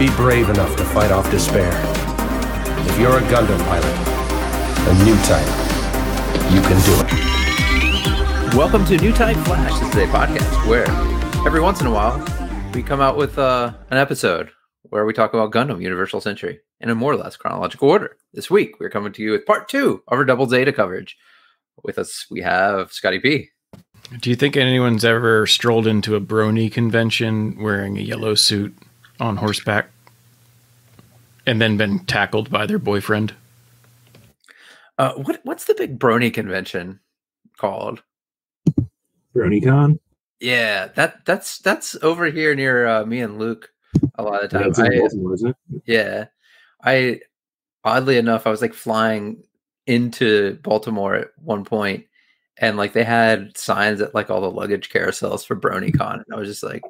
Be brave enough to fight off despair. If you're a Gundam pilot, a new type, you can do it. Welcome to Newtype Flash. This is a podcast where every once in a while we come out with uh, an episode where we talk about Gundam Universal Century in a more or less chronological order. This week we're coming to you with part two of our Double Zeta coverage. With us we have Scotty P. Do you think anyone's ever strolled into a brony convention wearing a yellow suit on horseback and then been tackled by their boyfriend? Uh, what what's the big brony convention called? BronyCon. Yeah, that that's that's over here near uh, me and Luke a lot of times. time. That's in I- Baltimore, isn't it? Yeah. I oddly enough, I was like flying into Baltimore at one point and like they had signs at like all the luggage carousels for BronyCon. And I was just like,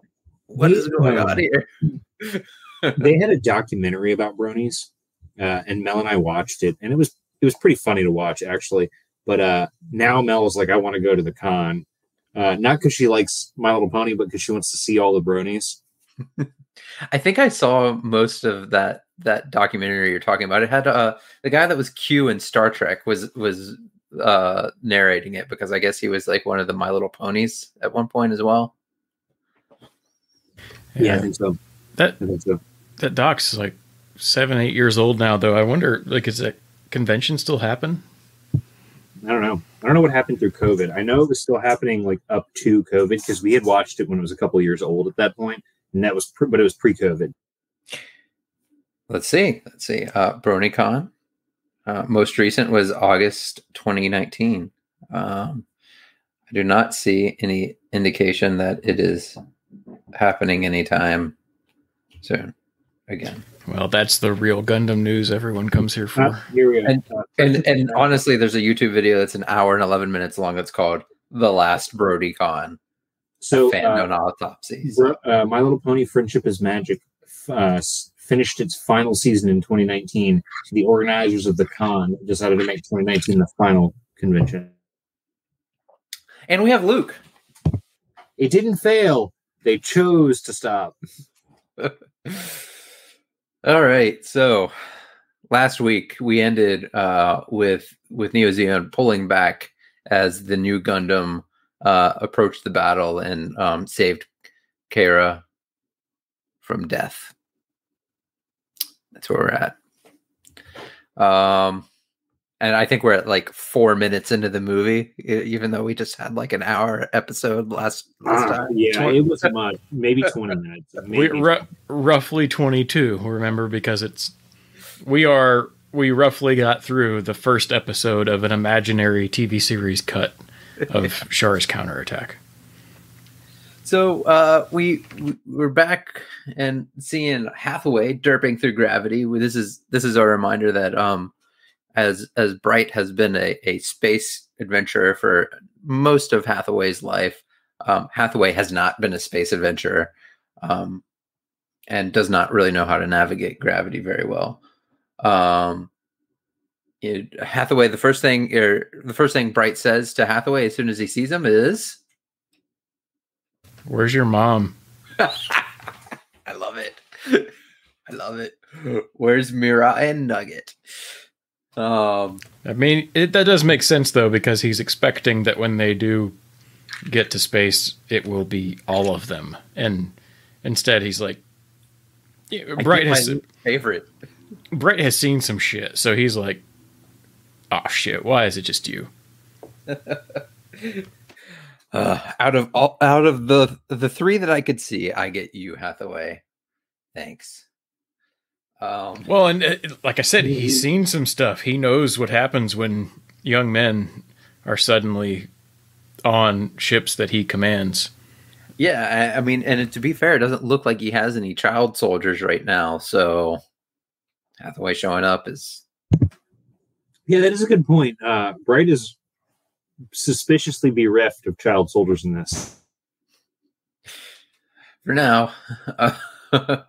what is going on here? They had a documentary about bronies, uh, and Mel and I watched it, and it was it was pretty funny to watch actually. But uh, now Mel is like, I want to go to the con, uh, not because she likes My Little Pony, but because she wants to see all the bronies. I think I saw most of that that documentary you're talking about. It had uh the guy that was Q in Star Trek was was uh narrating it because I guess he was like one of the My Little Ponies at one point as well. Yeah, I think so. That I think that doc's like seven, eight years old now, though. I wonder, like, is that convention still happen? I don't know. I don't know what happened through COVID. I know it was still happening like up to COVID because we had watched it when it was a couple years old at that point, and that was pre- but it was pre-COVID. Let's see. Let's see. Uh, BronyCon. Uh, most recent was August 2019. Um, I do not see any indication that it is happening anytime soon. Again, Well, that's the real Gundam news everyone comes here for. Uh, here we go. And- and and honestly, there's a YouTube video that's an hour and 11 minutes long. That's called "The Last BronyCon." so Fan uh, known autopsies. Bro- uh, My Little Pony Friendship is Magic f- uh, finished its final season in 2019. The organizers of the con decided to make 2019 the final convention. And we have Luke. It didn't fail. They chose to stop. All right. So last week we ended uh, with with Neo Zeon pulling back as the new Gundam uh, approached the battle and um, saved Kara from death. That's where we're at. Um, and I think we're at like four minutes into the movie, even though we just had like an hour episode last last Ah, time. yeah, it was much. Maybe 20 minutes. we Maybe. ru- roughly 22, remember, because it's we are we roughly got through the first episode of an imaginary TV series cut of Char's counterattack. So uh, we we- we're back and seeing Hathaway derping through gravity. This is this is a reminder that um, as as Bright has been a, a space adventurer for most of Hathaway's life, um, Hathaway has not been a space adventurer, um, and does not really know how to navigate gravity very well. Um, it- Hathaway, the first thing er, the first thing Bright says to Hathaway as soon as he sees him is. Where's your mom? I love it. I love it. Where's Mira and Nugget? Um, I mean, it, that does make sense though, because he's expecting that when they do get to space, it will be all of them, and instead he's like, yeah, Bright has favorite. Bright has seen some shit, so he's like, "Oh shit, why is it just you?" Uh, out of all, out of the the three that I could see, I get you, Hathaway. Thanks. Um, Well, and uh, like I said, he's seen some stuff. He knows what happens when young men are suddenly on ships that he commands. yeah, I, I mean, and to be fair, it doesn't look like he has any child soldiers right now. So Hathaway showing up is Yeah, that is a good point. Uh, Bright is suspiciously bereft of child soldiers in this. for now.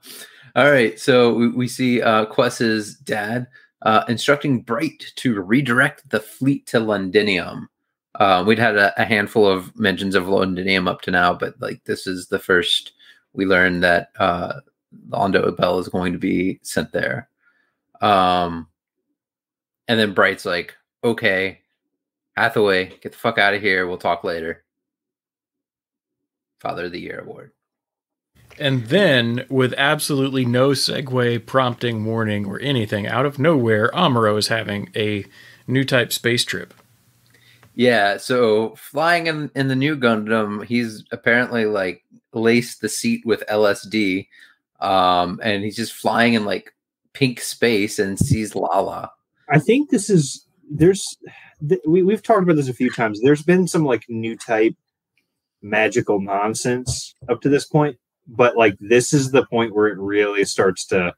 all right, so we, we see uh, dad uh, instructing Bright to redirect the fleet to Londinium. Uh, we'd had a, a handful of mentions of Londinium up to now, but like this is the first we learned that uh, Londo Bell is going to be sent there. Um, and then Bright's like, okay, Hathaway, get the fuck out of here. We'll talk later. Father of the Year award. And then, with absolutely no segue, prompting, warning, or anything, out of nowhere, Amuro is having a new type space trip. Yeah, so flying in in the new Gundam, he's apparently like laced the seat with LSD, um, and he's just flying in like pink space and sees Lala. I think this is there's th- we we've talked about this a few times. There's been some like new type magical nonsense up to this point, but like this is the point where it really starts to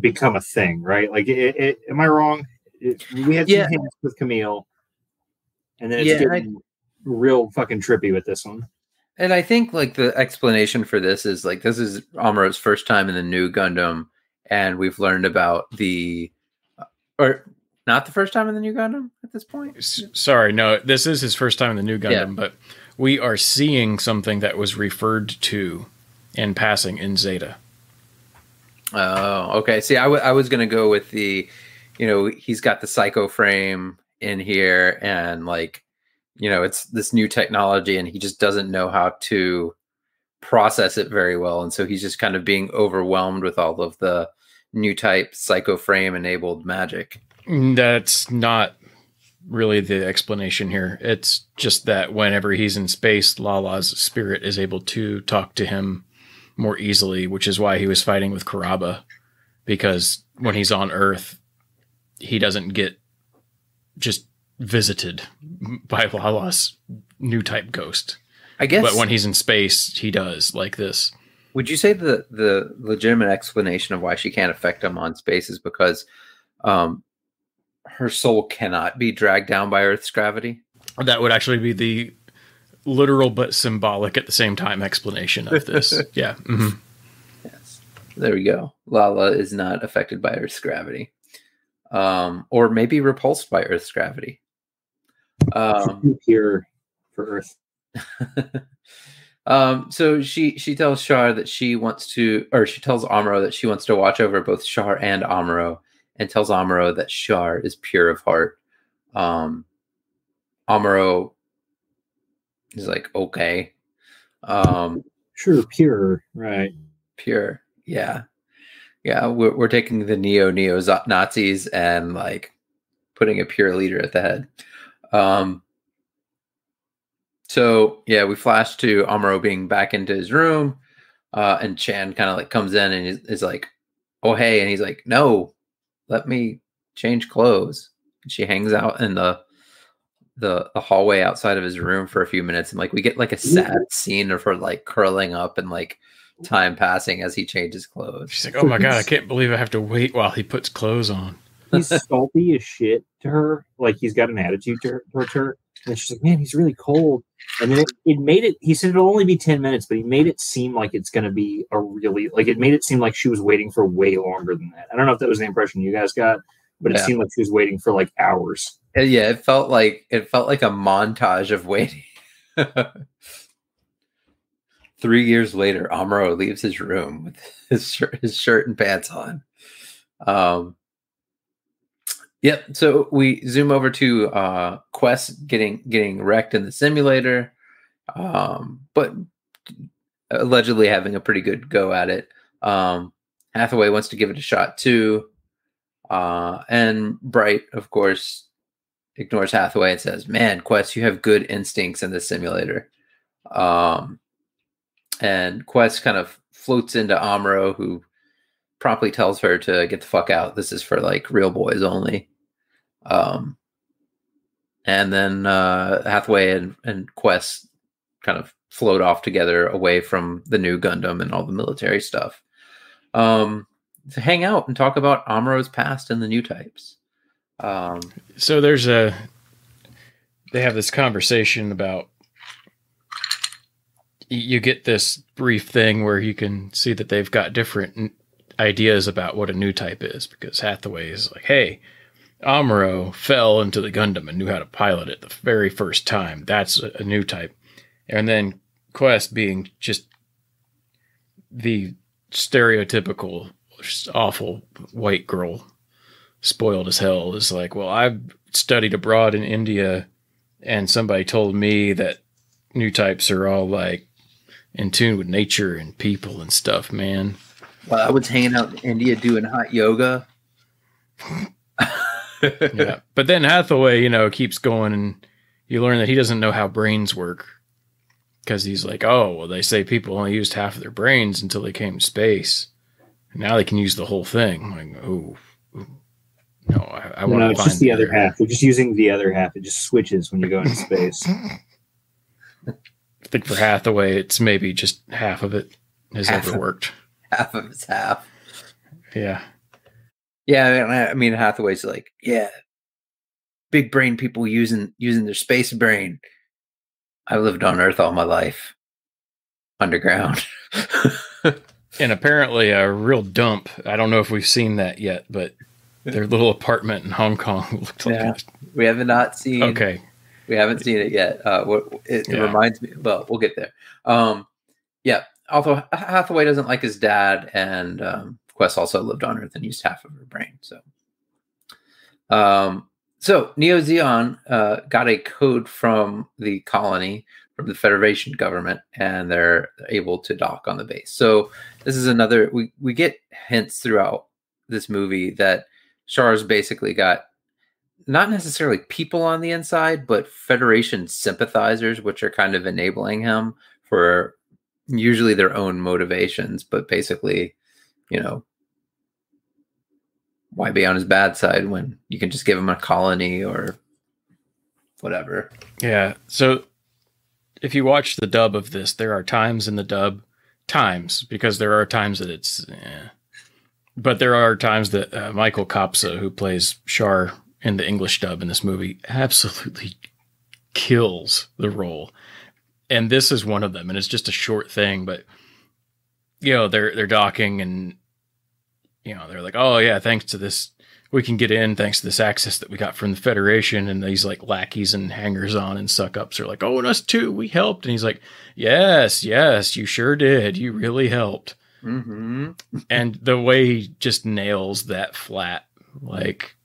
become a thing, right? Like, it, it, am I wrong? It, we had some Yeah. hints with Kamille, and then it's Yeah, I- getting real fucking trippy with this one. And I think like the explanation for this is like this is Amuro's first time in the new Gundam, and we've learned about the, uh, or not the first time in the new Gundam at this point. S- sorry, no, this is his first time in the new Gundam, Yeah. but we are seeing something that was referred to in passing in Zeta. Oh, okay. See, I, w- I was gonna go with the, you know, he's got the psycho frame in here, and like, you know, it's this new technology, and he just doesn't know how to process it very well, and so he's just kind of being overwhelmed with all of the new type psycho frame enabled magic. That's not really the explanation here. It's just that whenever he's in space, Lala's spirit is able to talk to him more easily, which is why he was fighting with Karaba. Because when he's on Earth, he doesn't get just visited by Lala's new type ghost. I guess. But when he's in space, he does like this. Would you say the the legitimate explanation of why she can't affect him on space is because um, her soul cannot be dragged down by Earth's gravity? That would actually be the literal but symbolic at the same time explanation of this. yeah. mhm. Yes. There we go. Lala is not affected by Earth's gravity, um, or maybe repulsed by Earth's gravity. Um, Too pure for Earth. um, so she she tells Char that she wants to, or she tells Amuro that she wants to watch over both Char and Amuro, and tells Amuro that Char is pure of heart. Um, Amuro is like, okay, um, Sure, pure, right? pure, yeah, yeah. We're we're taking the neo neo Nazis and like putting a pure leader at the head. Um, so yeah, we flash to Amuro being back into his room, uh, and Chan kind of like comes in and is, is like, "Oh hey," and he's like, "No, let me change clothes." And she hangs out in the the the hallway outside of his room for a few minutes, and like we get like a sad scene of her like curling up and like time passing as he changes clothes. She's like, oh my God, I can't believe I have to wait while he puts clothes on. He's salty as shit to her. Like he's got an attitude to her, towards her. And she's like, man, he's really cold. And then it, it made it, he said it'll only be 10 minutes, but he made it seem like it's going to be a really, like it made it seem like she was waiting for way longer than that. I don't know if that was the impression you guys got, but it Yeah. seemed like she was waiting for like hours. Uh, yeah, it felt like it felt like a montage of waiting. Three years later, Amuro leaves his room with his shirt, his shirt and pants on. Um, yep. So we zoom over to uh, Quess getting getting wrecked in the simulator, um, but allegedly having a pretty good go at it. Um, Hathaway wants to give it a shot too, uh, and Bright, of course, ignores Hathaway and says, "Man, Quess, you have good instincts in the simulator." Um, and Quess kind of floats into Amuro, who promptly tells her to get the fuck out. This is for like real boys only. Um, and then uh, Hathaway and, and Quess kind of float off together away from the new Gundam and all the military stuff. Um, to hang out and talk about Amuro's past and the new types. Um, So there's a, they have this conversation about, you get this brief thing where you can see that they've got different ideas about what a new type is because Hathaway is like, hey, Amuro fell into the Gundam and knew how to pilot it the very first time. That's a, new type. And then Quess being just the stereotypical awful white girl spoiled as hell is like, well, I've studied abroad in India and somebody told me that new types are all like in tune with nature and people and stuff, man. Well, I was hanging out in India doing hot yoga. yeah. But then Hathaway, you know, keeps going and you learn that he doesn't know how brains work. Because he's like, oh, well, they say people only used half of their brains until they came to space. And now they can use the whole thing. I'm like, oh, no, I, I want No, to it's just the other half. We're just using the other half. It just switches when you go into space. I think for Hathaway, it's maybe just half of it has Half ever of- worked. half of it's half. Yeah. Yeah, I mean, I- I mean Hathaway's like, yeah, big brain people using using their space brain. I lived on Earth all my life, underground. And apparently a real dump. I don't know if we've seen that yet, but their little apartment in Hong Kong looked like Yeah. we haven't not seen. okay. we haven't seen it yet. Uh, what it, it Yeah. reminds me. Well, we'll get there. Um, yeah. Although Hathaway doesn't like his dad, and um, Quess also lived on Earth and used half of her brain. So, um, so Neo Zeon uh, got a code from the colony, from the Federation government, and they're able to dock on the base. So this is another. We we get hints throughout this movie that Char's basically got not necessarily people on the inside, but Federation sympathizers, which are kind of enabling him for usually their own motivations, but basically, you know, why be on his bad side when you can just give him a colony or whatever? Yeah. So if you watch the dub of this, there are times in the dub, times, because there are times that it's, eh. but there are times that uh, Michael Kopsa, who plays Char in the English dub in this movie, absolutely kills the role. And this is one of them. And it's just a short thing, but you know, they're they're docking and you know, they're like, Oh yeah, thanks to this we can get in thanks to this access that we got from the Federation. And these like lackeys and hangers on and suck ups are like, Oh, and us too, we helped. And he's like, Yes, yes, you sure did. You really helped. Mm-hmm. And the way he just nails that flat, like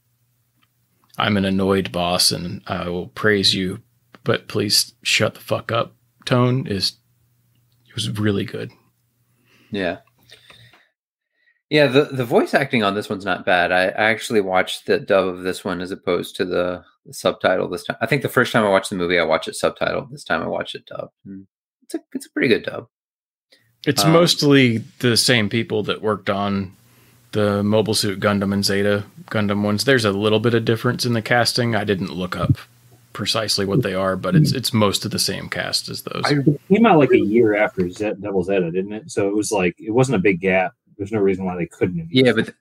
I'm an annoyed boss and I will praise you, but please shut the fuck up tone is it was really good. Yeah. Yeah, the, the voice acting on this one's not bad. I, I actually watched the dub of this one as opposed to the, the subtitle this time. I think the first time I watched the movie, I watched it subtitled. This time I watched it dubbed. And it's a it's a pretty good dub. It's Um, mostly the same people that worked on the Mobile Suit Gundam and Zeta Gundam ones. There's a little bit of difference in the casting. I didn't look up precisely what they are, but it's it's most of the same cast as those. It came out like a year after Z- Double Zeta, didn't it? So it was like it wasn't a big gap. There's no reason why they couldn't. Have Yeah, but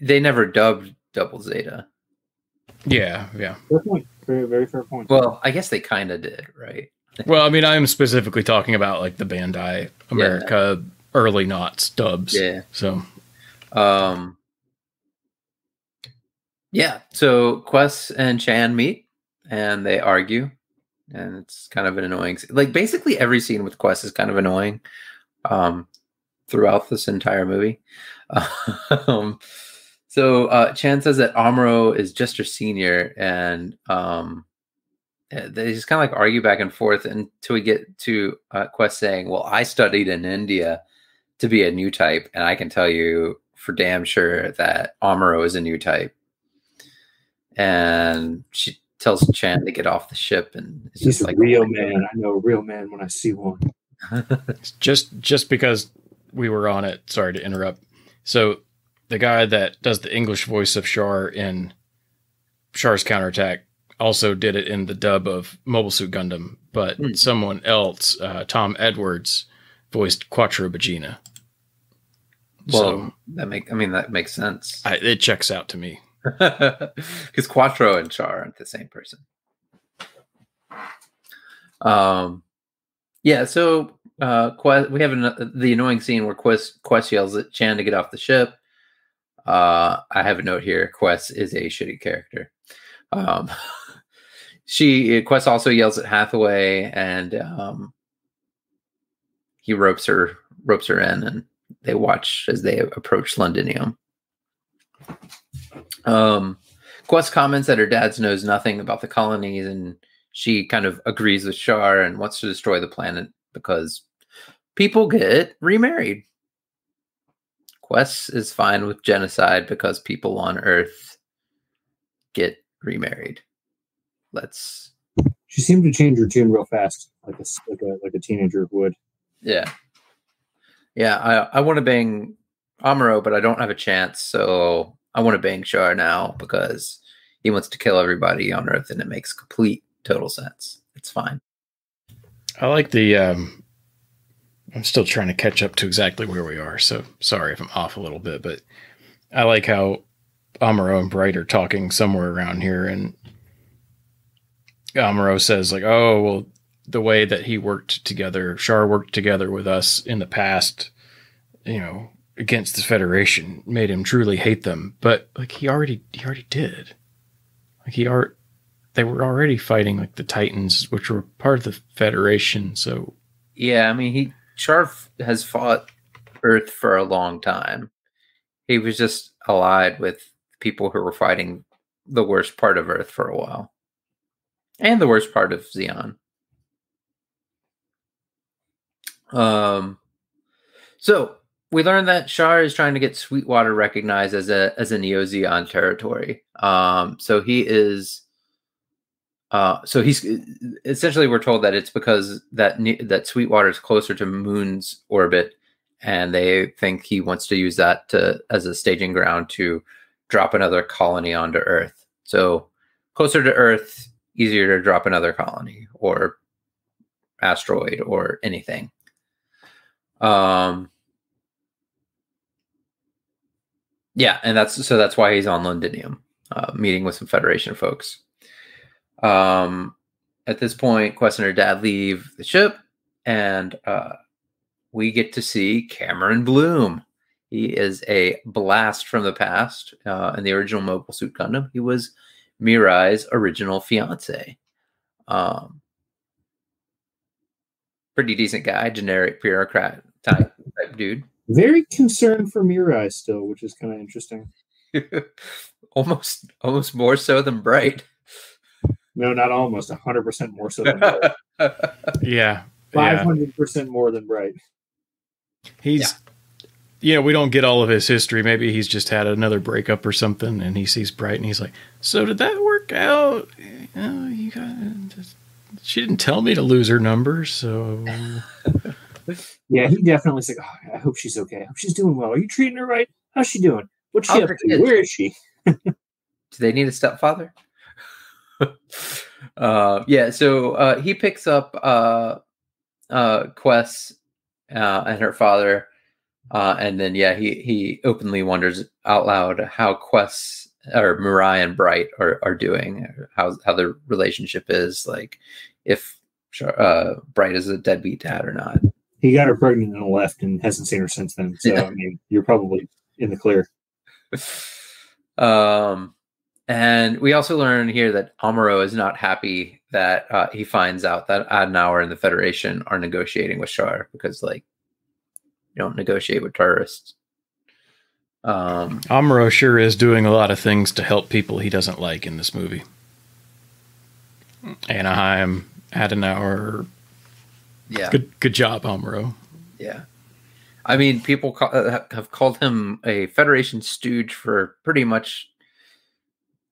they never dubbed Double Zeta. yeah, yeah. fair point. Very, very fair point. Well, I guess they kind of did, right? Well, I mean, I'm specifically talking about like the Bandai America early naughts dubs. Yeah. So Um, yeah. So Quess and Chan meet and they argue, and it's kind of an annoying. Like basically every scene with Quess is kind of annoying, um, throughout this entire movie. um, so uh, Chan says that Amuro is just her senior, and um, uh, they just kind of like argue back and forth until we get to uh, Quess saying, "Well, I studied in India to be a new type, and I can tell you for damn sure that Amuro is a new type." And she tells Chan to get off the ship, and it's He's just a like real man. I know a real man when I see one. just just because we were on it, sorry to interrupt. So the guy that does the English voice of Char in Char's counterattack also did it in the dub of Mobile Suit Gundam, but Hmm. someone else, uh, Tom Edwards, voiced Quattro Bajeena. Well, so that make I mean that makes sense I, it checks out to me. because Quattro and Char aren't the same person. Um, yeah. So uh, Quess, we have an, the annoying scene where Quess Quess yells at Chan to get off the ship. Uh, I have a note here. Quess is a shitty character. Um, she Quess also yells at Hathaway, and um, he ropes her ropes her in, and they watch as they approach Londinium. Um, Quess comments that her dad knows nothing about the colonies, and she kind of agrees with Char and wants to destroy the planet because people get remarried. Quess is fine with genocide because people on Earth get remarried. Let's. She seemed to change her tune real fast, like a like a like a teenager would. Yeah, yeah. I I want to bang Amuro, but I don't have a chance, so I want to bang Char now because he wants to kill everybody on Earth, and it makes complete total sense. It's fine. I like the. Um, I'm still trying to catch up to exactly where we are, so sorry if I'm off a little bit, but I like how Amuro and Bright are talking somewhere around here, and Amuro says like, "Oh, well, the way that he worked together, Char worked together with us in the past, you know, against the Federation, made him truly hate them. But like he already, he already did. Like he are, they were already fighting like the Titans, which were part of the Federation. So yeah, I mean, he Char has fought Earth for a long time. He was just allied with people who were fighting the worst part of Earth for a while, and the worst part of Zeon. Um, so we learned that Char is trying to get Sweetwater recognized as a as a Neo Zeon territory. Um, so he is. Uh, so he's essentially we're told that it's because that that Sweetwater is closer to Moon's orbit, and they think he wants to use that to as a staging ground to drop another colony onto Earth. So closer to Earth, easier to drop another colony or asteroid or anything. Um, yeah, and that's so that's why he's on Londinium, uh, meeting with some Federation folks. Um, at this point, Quess and her dad leave the ship, and uh, we get to see Cameron Bloom. He is a blast from the past. Uh, in the original Mobile Suit Gundam, he was Mirai's original fiance. Um, pretty decent guy, generic bureaucrat type, type dude. Very concerned for Mirai still, which is kind of interesting. almost, almost more so than Bright. No, not almost. hundred percent more so than Bright. yeah, five hundred percent more than Bright. He's, yeah. you know, we don't get all of his history. Maybe he's just had another breakup or something, and he sees Bright, and he's like, "So did that work out? You, know, you got." She didn't tell me to lose her number, so. Uh, Yeah, he definitely said, oh, I hope she's okay. I hope she's doing well. Are you treating her right? How's she doing? What's she up to? Where is she? Do they need a stepfather? uh, yeah, so uh, he picks up uh, uh, Quess uh, and her father, uh, and then yeah, he he openly wonders out loud how Quess or Mirai and Bright are are doing, how how their relationship is, like if uh, Bright is a deadbeat dad or not he got her pregnant and left and hasn't seen her since then. So I mean, you're probably in the clear. Um, and we also learn here that Amuro is not happy that uh, he finds out that Adenauer and the Federation are negotiating with Char because, like, you don't negotiate with terrorists. Um, Amuro sure is doing a lot of things to help people he doesn't like in this movie. Anaheim, Adenauer, yeah. Good good job, Amuro. Yeah. I mean, people call, uh, have called him a Federation stooge for pretty much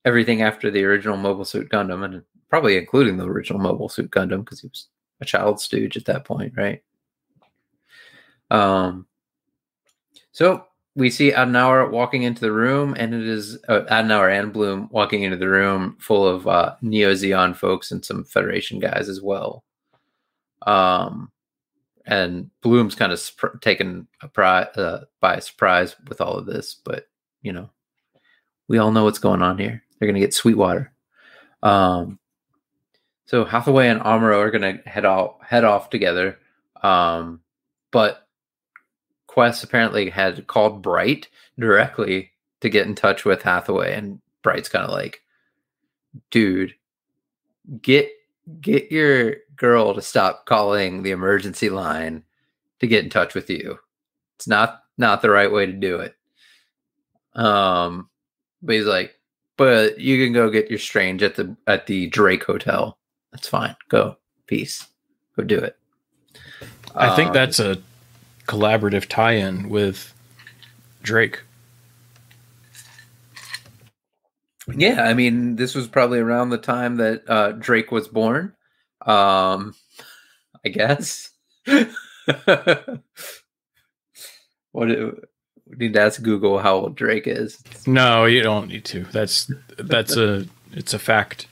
everything after the original Mobile Suit Gundam, and probably including the original Mobile Suit Gundam because he was a child stooge at that point, right? Um. So we see Adenauer walking into the room, and it is uh, Adenauer and Bloom walking into the room full of uh, Neo Zeon folks and some Federation guys as well. Um, and Bloom's kind of sp- taken a pri- uh, by surprise with all of this, but you know, we all know what's going on here. They're going to get Sweetwater. Um, so Hathaway and Amuro are going to head off head off together. Um, but Quess apparently had called Bright directly to get in touch with Hathaway, and Bright's kind of like, "Dude, get get your girl to stop calling the emergency line to get in touch with you. It's not not the right way to do it. Um, but he's like, but you can go get your strange at the at the Drake Hotel. That's fine. Go. Peace. Go do it. I think Um, that's a collaborative tie-in with Drake. Yeah, I mean, this was probably around the time that uh, Drake was born. Um, I guess. what do we need to ask Google how old Drake is? No, you don't need to. That's that's a it's a fact.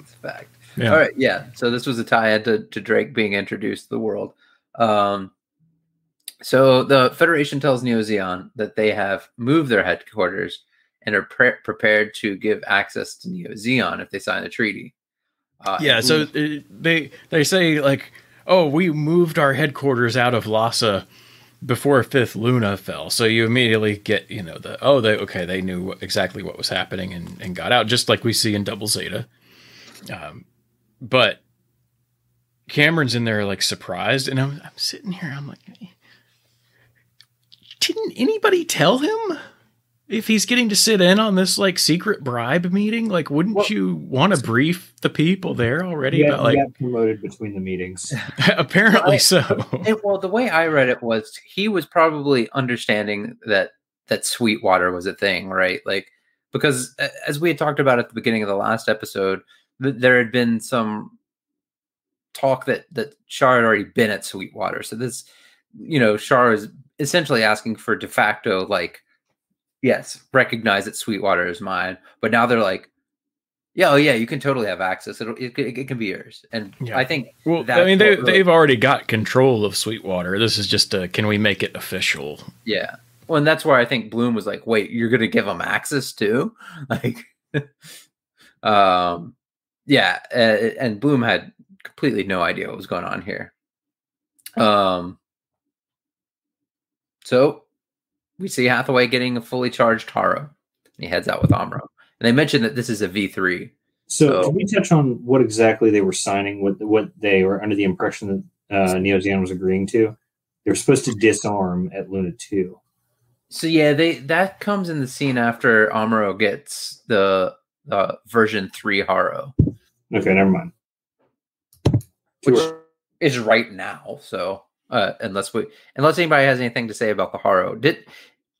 It's a fact. Yeah. All right, yeah. So this was a tie-in to, to Drake being introduced to the world. Um, so the Federation tells Neo Zeon that they have moved their headquarters and are pre- prepared to give Axis to Neo Zeon if they sign the treaty. Uh, Yeah, so uh, they they say like, "Oh, we moved our headquarters out of Lhasa before Fifth Luna fell." So you immediately get, you know, the oh, they okay, they knew exactly what was happening and and got out, just like we see in Double Zeta. Um, but Cameron's in there like surprised, and I'm I'm sitting here, I'm like, didn't anybody tell him? If he's getting to sit in on this like secret bribe meeting, like wouldn't Well- you want to brief the people there already Yeah, about like he promoted between the meetings. Apparently Well, so. And, well, the way I read it was he was probably understanding that that Sweetwater was a thing, right? Like because as we had talked about at the beginning of the last episode, th- there had been some talk that that Char had already been at Sweetwater. So this, you know, Char is essentially asking for de facto like, yes, recognize that Sweetwater is mine. But now they're like, yeah, oh yeah, you can totally have access. It'll, it, it, it can be yours. And Yeah. I think Well, I mean, they, really, they've already got control of Sweetwater. This is just a can we make it official? Yeah. Well, and that's where I think Bloom was like, wait, you're going to give them access too? Like, um, yeah. uh, and Bloom had completely no idea what was going on here. Um, so we see Hathaway getting a fully charged Haro. And he heads out with Amuro. And they mentioned that this is a V3. So, So- can we touch on what exactly they were signing? What what they were under the impression that uh, Neo Zeon was agreeing to? They were supposed to disarm at Luna Two. So yeah, they that comes in the scene after Amuro gets the uh, version three Haro. Okay, never mind. which Sure. is right now. So uh, unless we unless anybody has anything to say about the Haro, did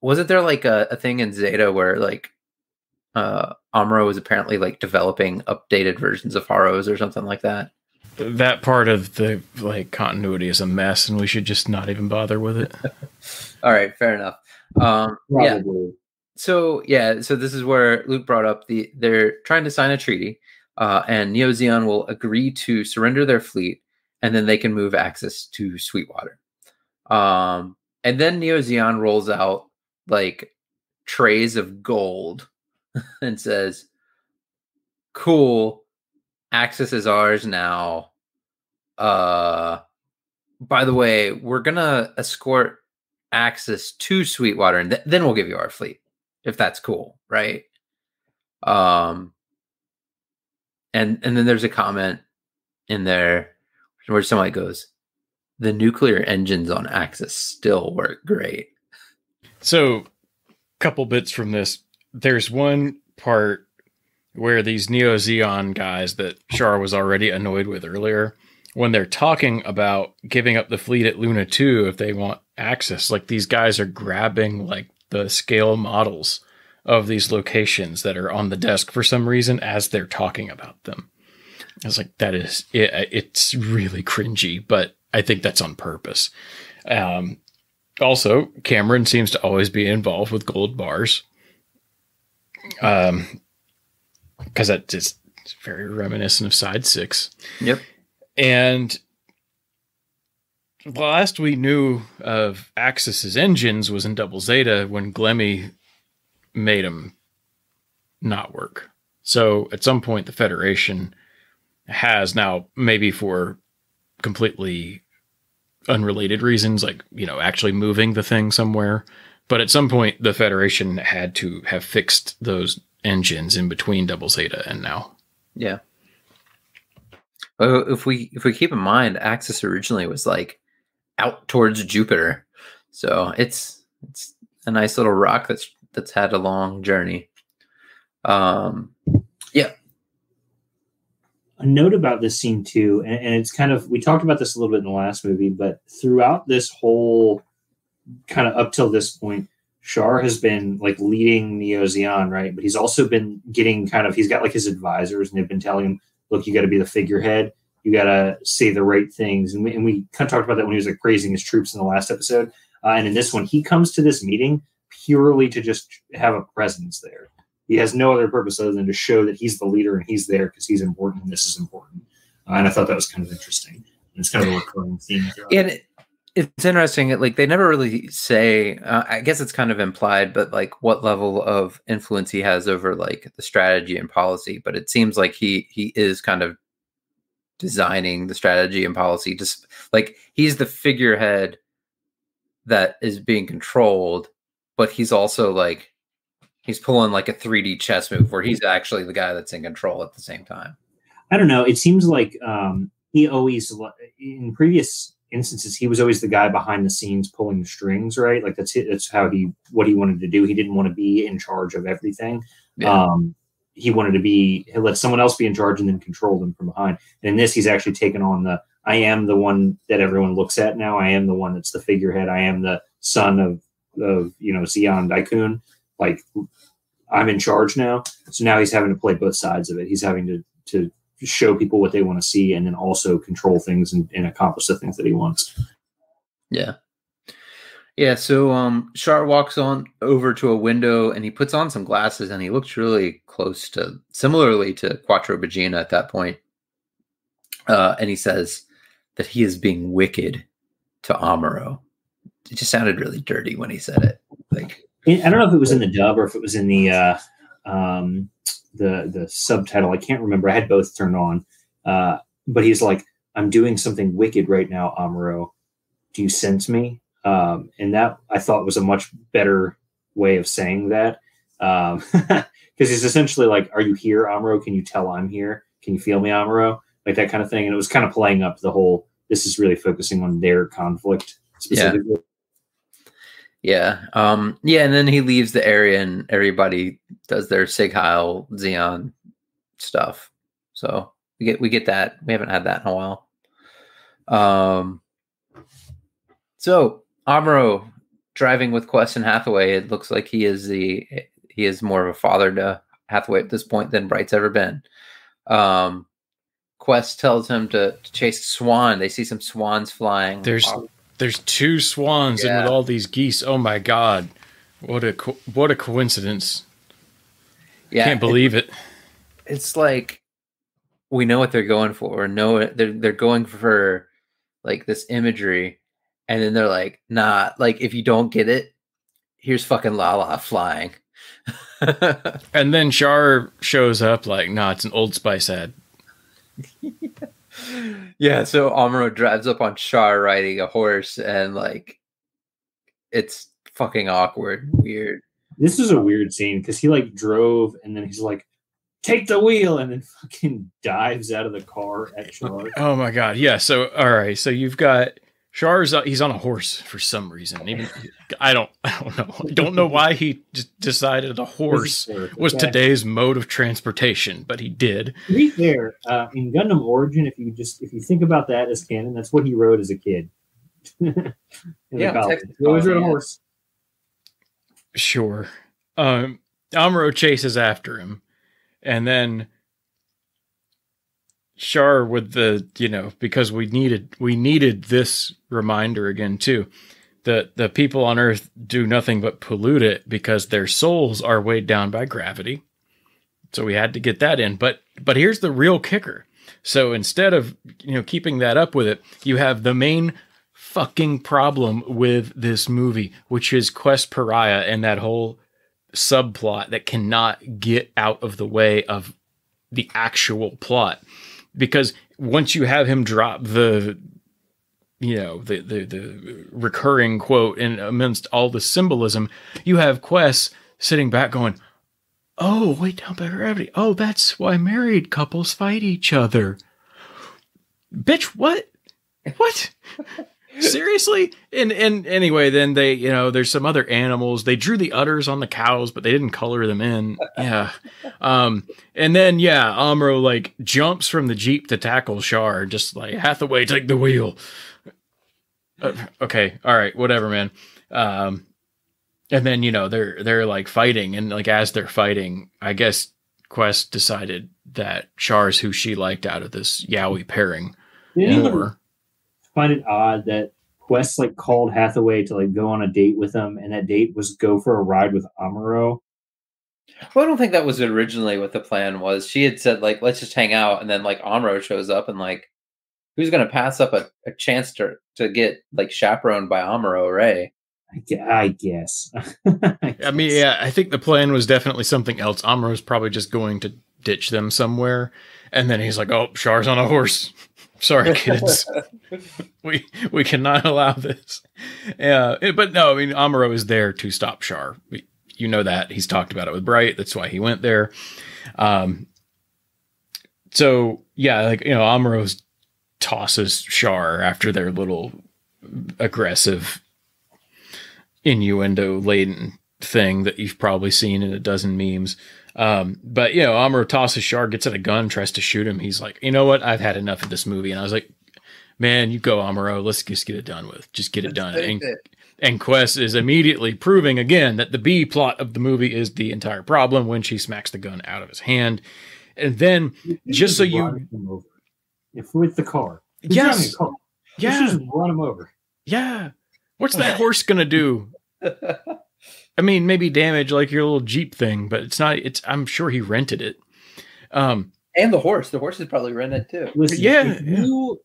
wasn't there like a, a thing in Zeta where like uh Amuro was apparently like developing updated versions of Haros or something like that? That part of the like continuity is a mess, and we should just not even bother with it. All right, fair enough. Um, yeah, so yeah, so this is where Luke brought up the they're trying to sign a treaty, uh, and Neo Zeon will agree to surrender their fleet, and then they can move Axis to Sweetwater. Um, and then Neo Zeon rolls out like trays of gold and says, "Cool, Axis is ours now." Uh, by the way, we're gonna escort Axis to Sweetwater, and th- then we'll give you our fleet if that's cool, right? Um, and and then there's a comment in there where somebody goes, "The nuclear engines on Axis still work great." So, couple bits from this. There's one part where these Neo Zeon guys that Char was already annoyed with earlier, when they're talking about giving up the fleet at Luna 2 if they want access, like these guys are grabbing like the scale models of these locations that are on the desk for some reason as they're talking about them. I was like, that is, it, it's really cringy, but I think that's on purpose. Um, also, Cameron seems to always be involved with gold bars. Um, because that just it's very reminiscent of side six. Yep. And the last we knew of Axis's engines was in Double Zeta when Glemy made them not work. So at some point, the Federation has now, maybe for completely unrelated reasons, like, you know, actually moving the thing somewhere. But at some point, the Federation had to have fixed those engines in between Double Zeta and now. Yeah. Well, if we if we keep in mind, Axis originally was like out towards Jupiter, so it's It's a nice little rock that's that's had a long journey. Um. A note about this scene too, and, and it's kind of we talked about this a little bit in the last movie, but throughout this whole kind of up till this point, Char has been like leading Neo Zeon, right? But he's also been getting kind of he's got like his advisors, and they've been telling him, "Look, you got to be the figurehead. You got to say the right things." And we, and we kind of talked about that when he was like praising his troops in the last episode. Uh, and in this one, he comes to this meeting purely to just have a presence there. He has no other purpose other than to show that he's the leader and he's there because he's important and this is important. Uh, and I thought that was kind of interesting. And it's kind of a recurring theme. And it, it's interesting. Like they never really say. Uh, I guess it's kind of implied, but like what level of influence he has over like the strategy and policy. But it seems like he he is kind of designing the strategy and policy. Just like he's the figurehead that is being controlled, but he's also like he's pulling like a 3D chess move where he's actually the guy that's in control at the same time. I don't know. It seems like um, he always in previous instances he was always the guy behind the scenes pulling the strings, right? Like that's it, that's how he what he wanted to do. He didn't want to be in charge of everything. Yeah. Um, he wanted to be he let someone else be in charge and then control them from behind. And in this, he's actually taken on the I am the one that everyone looks at now. I am the one that's the figurehead. I am the son of of you know Zeon Deikun. Like I'm in charge now. So now he's having to play both sides of it. He's having to to show people what they want to see and then also control things and, and accomplish the things that he wants. Yeah. Yeah, so um Char walks on over to a window and he puts on some glasses and he looks really close to similarly to Quattro Bajeena at that point. Uh, and he says that he is being wicked to Amuro. It just sounded really dirty when he said it. Like I don't know if it was in the dub or if it was in the uh um the the subtitle. I can't remember. I had both turned on. Uh, but he's like, I'm doing something wicked right now, Amuro. Do you sense me? Um, and that I thought was a much better way of saying that. Um, because he's essentially like, Are you here, Amuro? Can you tell I'm here? Can you feel me, Amuro? Like that kind of thing. And it was kind of playing up the whole this is really focusing on their conflict specifically. Yeah. Yeah. Um, yeah, and then he leaves the area and everybody does their Sieg Heil Zeon stuff. So we get we get that. We haven't had that in a while. Um so Amuro driving with Quess and Hathaway, it looks like he is the he is more of a father to Hathaway at this point than Bright's ever been. Um Quess tells him to, to chase swan. They see some swans flying. There's there's two swans yeah. and with all these geese. Oh my god, what a co- what a coincidence! Yeah, can't believe it, it. It's like we know what they're going for. Know they're they're going for like this imagery, and then they're like, nah. Like if you don't get it, here's fucking Lala flying. and then Char shows up like, nah, it's an Old Spice ad. yeah, so Amuro drives up on Char riding a horse and like it's fucking awkward, weird. This is a weird scene because he like drove and then he's like, take the wheel and then fucking dives out of the car at Char. Oh my god, yeah. So all right, so you've got Char's uh, he's on a horse for some reason. Even I don't I don't know. I don't know why he just decided a horse was today's mode of transportation, but he did. To be fair, uh, in Gundam Origin, if you just if you think about that as canon, that's what he rode as a kid. yeah, he always rode a horse. Sure. Um, Amuro chases after him, and then Char with the you know because we needed we needed this reminder again too that the people on earth do nothing but pollute it because their souls are weighed down by gravity. So we had to get that in. But but here's the real kicker. So instead of you know keeping that up with it you have the main fucking problem with this movie which is Quess Paraya and that whole subplot that cannot get out of the way of the actual plot because once you have him drop the you know the the, the recurring quote and amidst all the symbolism you have Quess sitting back going oh wait down by gravity. Oh that's why married couples fight each other. Bitch what? What Seriously? And and anyway, then they, you know, there's some other animals. They drew the udders on the cows, but they didn't color them in. Yeah. Um, and then yeah, Amuro like jumps from the Jeep to tackle Char, just like Hathaway, take the wheel. Uh, okay, all right, whatever, man. Um, and then you know they're they're like fighting, and like as they're fighting, I guess Quess decided that Char's who she liked out of this yaoi pairing more. Find it odd that Quess like called Hathaway to like go on a date with him, and that date was go for a ride with Amuro. Well, I don't think that was originally what the plan was. She had said like, let's just hang out, and then like Amuro shows up, and like, who's gonna pass up a, a chance to to get like chaperoned by Amuro Ray? I gue- I guess. I mean, yeah, I think the plan was definitely something else. Amuro's probably just going to ditch them somewhere, and then he's like, "Oh, Char's on a horse. Sorry, kids, we we cannot allow this." Yeah, it- but no, I mean, Amuro is there to stop Char. We, you know that he's talked about it with Bright. That's why he went there. Um, so yeah, like you know, Amuro's tosses Char after their little aggressive innuendo laden thing that you've probably seen in a dozen memes. Um, but you know, Amuro tosses Char, gets at a gun, tries to shoot him. He's like, you know what? I've had enough of this movie. And I was like, man, you go, Amuro. Let's just get it done with. Just get it done. And, and Quess is immediately proving again that the B plot of the movie is the entire problem when she smacks the gun out of his hand. And then, just so you, Run him over. if with the car, He's yes, car. Yeah, just run him over. yeah. What's that horse gonna do? I mean, maybe damage like your little Jeep thing, but it's not. It's. I'm sure he rented it. Um. and the horse. The horse is probably rented too. Listen, Yeah, if yeah. you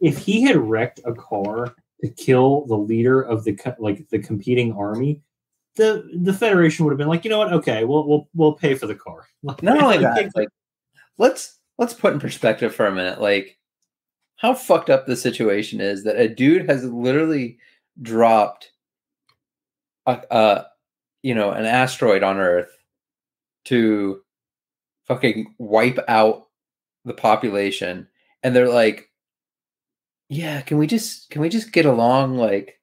if he had wrecked a car to kill the leader of the co- like the competing army, the the Federation would have been like, you know what? Okay, we'll we'll we'll pay for the car. Like, Not only that, like let's let's put in perspective for a minute, like how fucked up the situation is that a dude has literally dropped a, a you know an asteroid on Earth to fucking wipe out the population, and they're like, yeah, can we just can we just get along? Like,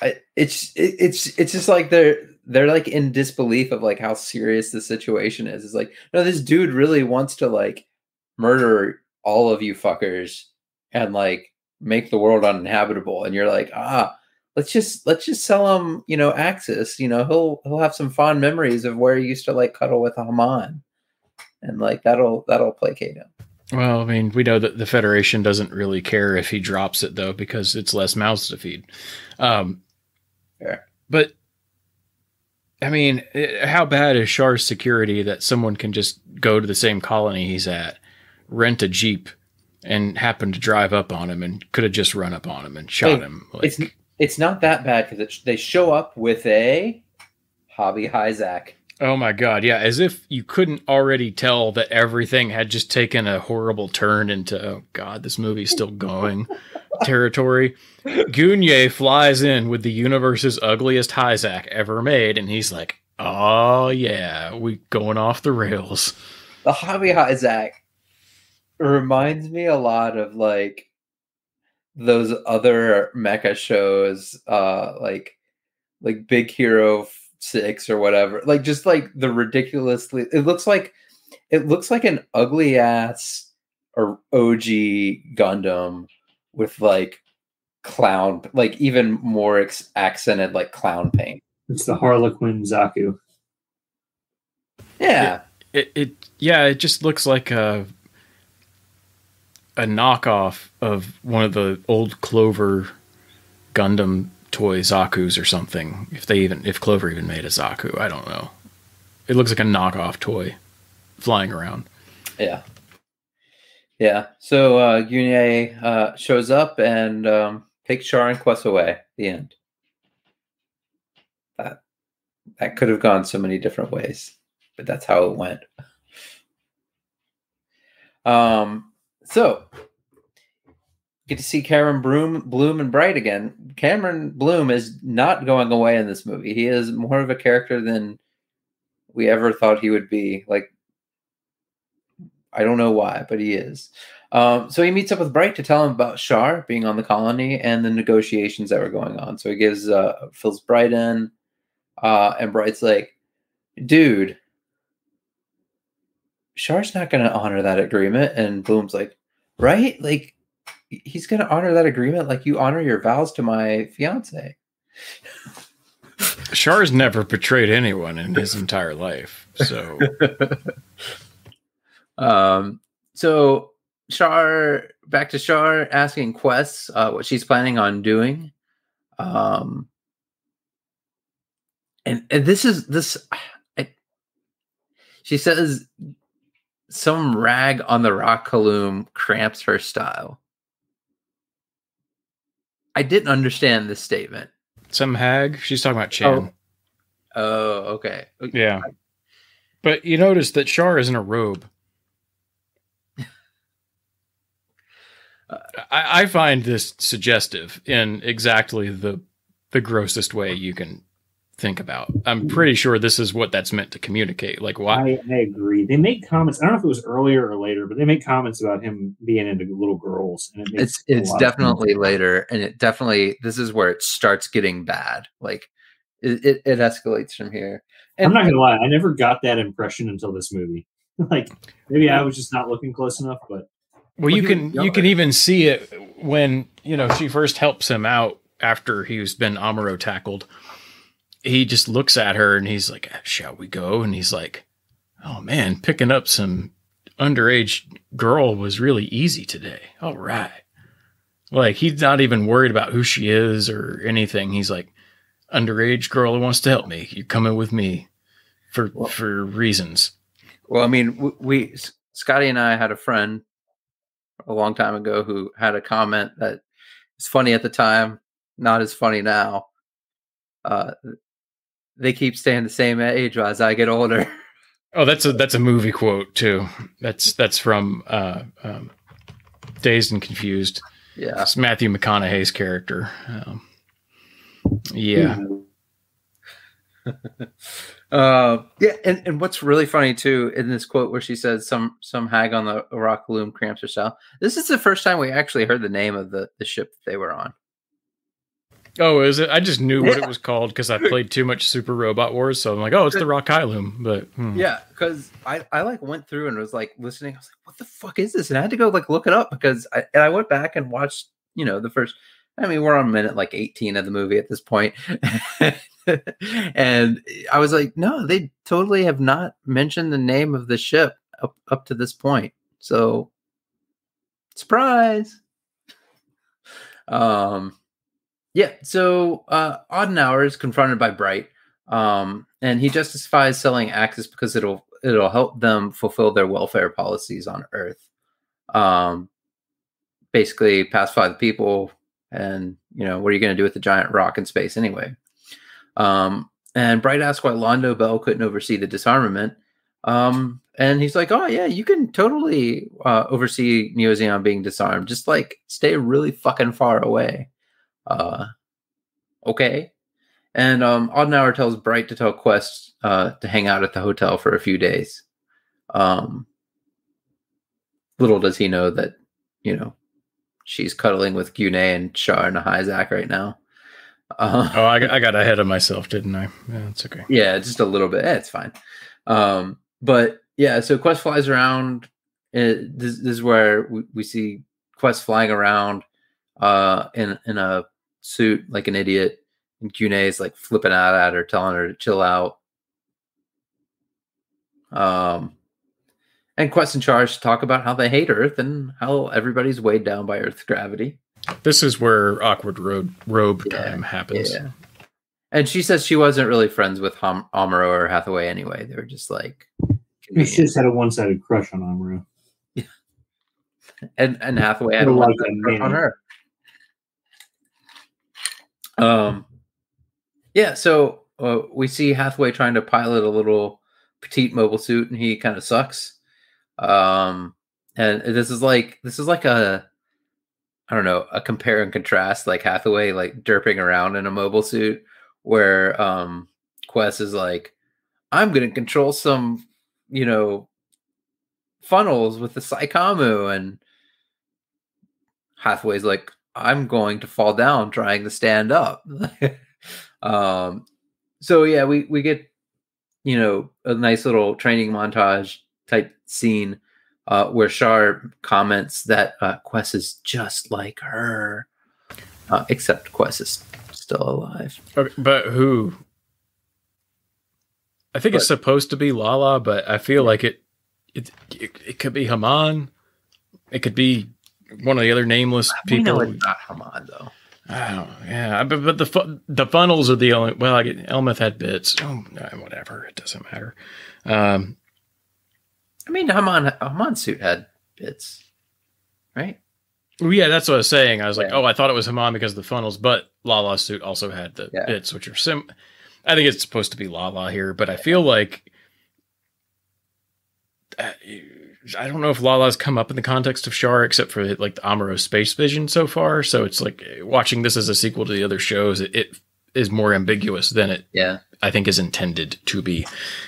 I, it's it, it's it's just like they're they're like in disbelief of like how serious the situation is. It's like, no, this dude really wants to like murder all of you fuckers and like make the world uninhabitable. And you're like, ah, let's just let's just sell him, you know, Axis. You know, he'll he'll have some fond memories of where he used to like cuddle with Haman. And like that'll that'll placate him. Well, I mean, we know that the Federation doesn't really care if he drops it though, because it's less mouths to feed. Um, Fair. but I mean, eh, how bad is Char's security that someone can just go to the same colony he's at, rent a jeep, and happen to drive up on him and could have just run up on him and shot Hey, him? Like, it's it's not that bad because they show up with a hobby Hyzak. Oh my god, yeah, as if you couldn't already tell that everything had just taken a horrible turn into oh god, this movie's still going territory. Gyunei flies in with the universe's ugliest Hyzak ever made, and he's like, Oh yeah, we going off the rails. the hobby Hyzak reminds me a lot of like those other mecha shows uh like like big hero six or whatever like just like the ridiculously it looks like it looks like an ugly ass or og gundam with like clown like even more ex- accented like clown paint It's the Harlequin Zaku. yeah It it yeah, it just looks like a a knockoff of one of the old Clover Gundam toy Zaku's or something. If they even if Clover even made a Zaku, I don't know. It looks like a knockoff toy flying around. Yeah. Yeah. So uh uh shows up and um takes Char and Quess away. The end. That that could have gone so many different ways, but that's how it went. Um so get to see Cameron Bloom Bloom and Bright again. Cameron Bloom is not going away in this movie. He is more of a character than we ever thought he would be. Like I don't know why, but he is. Um, so he meets up with Bright to tell him about Char being on the colony and the negotiations that were going on. So he gives uh, fills Bright in, uh, and Bright's like, "Dude, Char's not going to honor that agreement." And Bloom's like, "Right? Like, he's going to honor that agreement like you honor your vows to my fiance." Char's never betrayed anyone in his entire life. So, um, so Char back to Char asking Quess uh, what she's planning on doing. Um, and and this is this. I, she says some rag on the rock Kaloom cramps her style. I didn't understand this statement. some hag. She's talking about oh. Chan. Oh, okay. Yeah. But you notice that Char is in a robe. Uh, I, I find this suggestive in exactly the the grossest way you can think about. I'm pretty sure this is what that's meant to communicate. Like why I, I agree. They make comments. I don't know if it was earlier or later, but they make comments about him being into little girls, and it makes It's it's lot of sense. definitely later, and it definitely this is where it starts getting bad. Like it, it, it escalates from here. I'm not gonna lie. I never got that impression until this movie. like maybe I was just not looking close enough, but Well, you can you can even see it when you know she first helps him out after he's been Amuro tackled. He just looks at her and he's like, "Shall we go?" And he's like, "Oh man, picking up some underage girl was really easy today. All right." Like he's not even worried about who she is or anything. He's like, "Underage girl who wants to help me. You're coming with me for Well- for reasons." Well, I mean, we Scotty and I had a friend a long time ago who had a comment that is funny at the time, not as funny now. Uh, they keep staying the same age as I get older. Oh, that's a that's a movie quote too. That's that's from uh, um, Dazed and Confused. yeah, That's Matthew McConaughey's character. Um, yeah, uh, yeah, and, and what's really funny too in this quote where she says some some hag on the Rewloola cramps herself. This is the first time we actually heard the name of the the ship they were on. Oh, is it? I just knew what Yeah. it was called because I played too much Super Robot Wars. So I'm like, oh, it's the Rewloola. But hmm. Yeah, because I, I like went through and was like listening. I was like, what the fuck is this? And I had to go like look it up because I and I went back and watched, you know, the first I mean, we're on minute like 18 of the movie at this point. and I was like, no, they totally have not mentioned the name of the ship up, up to this point. So surprise. Um yeah, so uh Adenauer is confronted by Bright um, and he justifies selling Axis because it'll it'll help them fulfill their welfare policies on Earth. Um, basically, pacify the people, and you know what are you going to do with the giant rock in space anyway? Um, and Bright asks why Londo Bell couldn't oversee the disarmament. Um, and he's like, "Oh yeah, you can totally uh, oversee Neo Zeon being disarmed. Just like stay really fucking far away." Uh, okay. And um, Adenauer tells Bright to tell Quess uh, to hang out at the hotel for a few days. Um, little does he know that, you know, she's cuddling with Gyunei and Char and Hyzak right now. Uh, Oh, I, got- I got ahead of myself, didn't I? Yeah, it's okay. yeah, just a little bit. Eh, it's fine. Um, but yeah, so Quess flies around. Uh, this, this is where we, we see Quess flying around uh, in in a suit like an idiot. And Gyunei is like flipping out at her, telling her to chill out. Um, and Quess and Charge talk about how they hate Earth and how everybody's weighed down by Earth's gravity. This is where awkward road robe Yeah, time happens. Yeah. And she says she wasn't really friends with Hom- Amuro or Hathaway anyway. They were just like, she just had a one-sided crush on Amuro. and and Hathaway had a Kinda lot like a on her. Um, yeah. So uh, we see Hathaway trying to pilot a little petite mobile suit, and he kind of sucks. Um, and this is like this is like a I don't know a compare and contrast, like Hathaway like derping around in a mobile suit, where um Quess is like, I'm gonna control some, you know, funnels with the psycommu and Hathaway's like, I'm going to fall down trying to stand up. um, so yeah, we we get you know a nice little training montage type scene uh, where Char comments that uh, Quess is just like her, uh, except Quess is still alive. Okay, but who? I think But- it's supposed to be Lala, but I feel like it, it, it, it could be Haman. It could be one of the other nameless people. We know it's not Haman though. Don't. Yeah, but, but the fu- the funnels are the only. Well, I get Elmeth had bits. Oh, whatever. It doesn't matter. Um, I mean, Haman Haman's suit had bits, right? well, yeah, that's what I was saying. I was like, Yeah. oh, I thought it was Haman because of the funnels, but Lala's suit also had the Yeah. bits, which are sim. I think it's supposed to be Lala here, but I feel like uh, I don't know if Lala's come up in the context of Char, except for like the Amuro space vision so far. So it's like watching this as a sequel to the other shows. It, it is more ambiguous than it Yeah, I think is intended to be.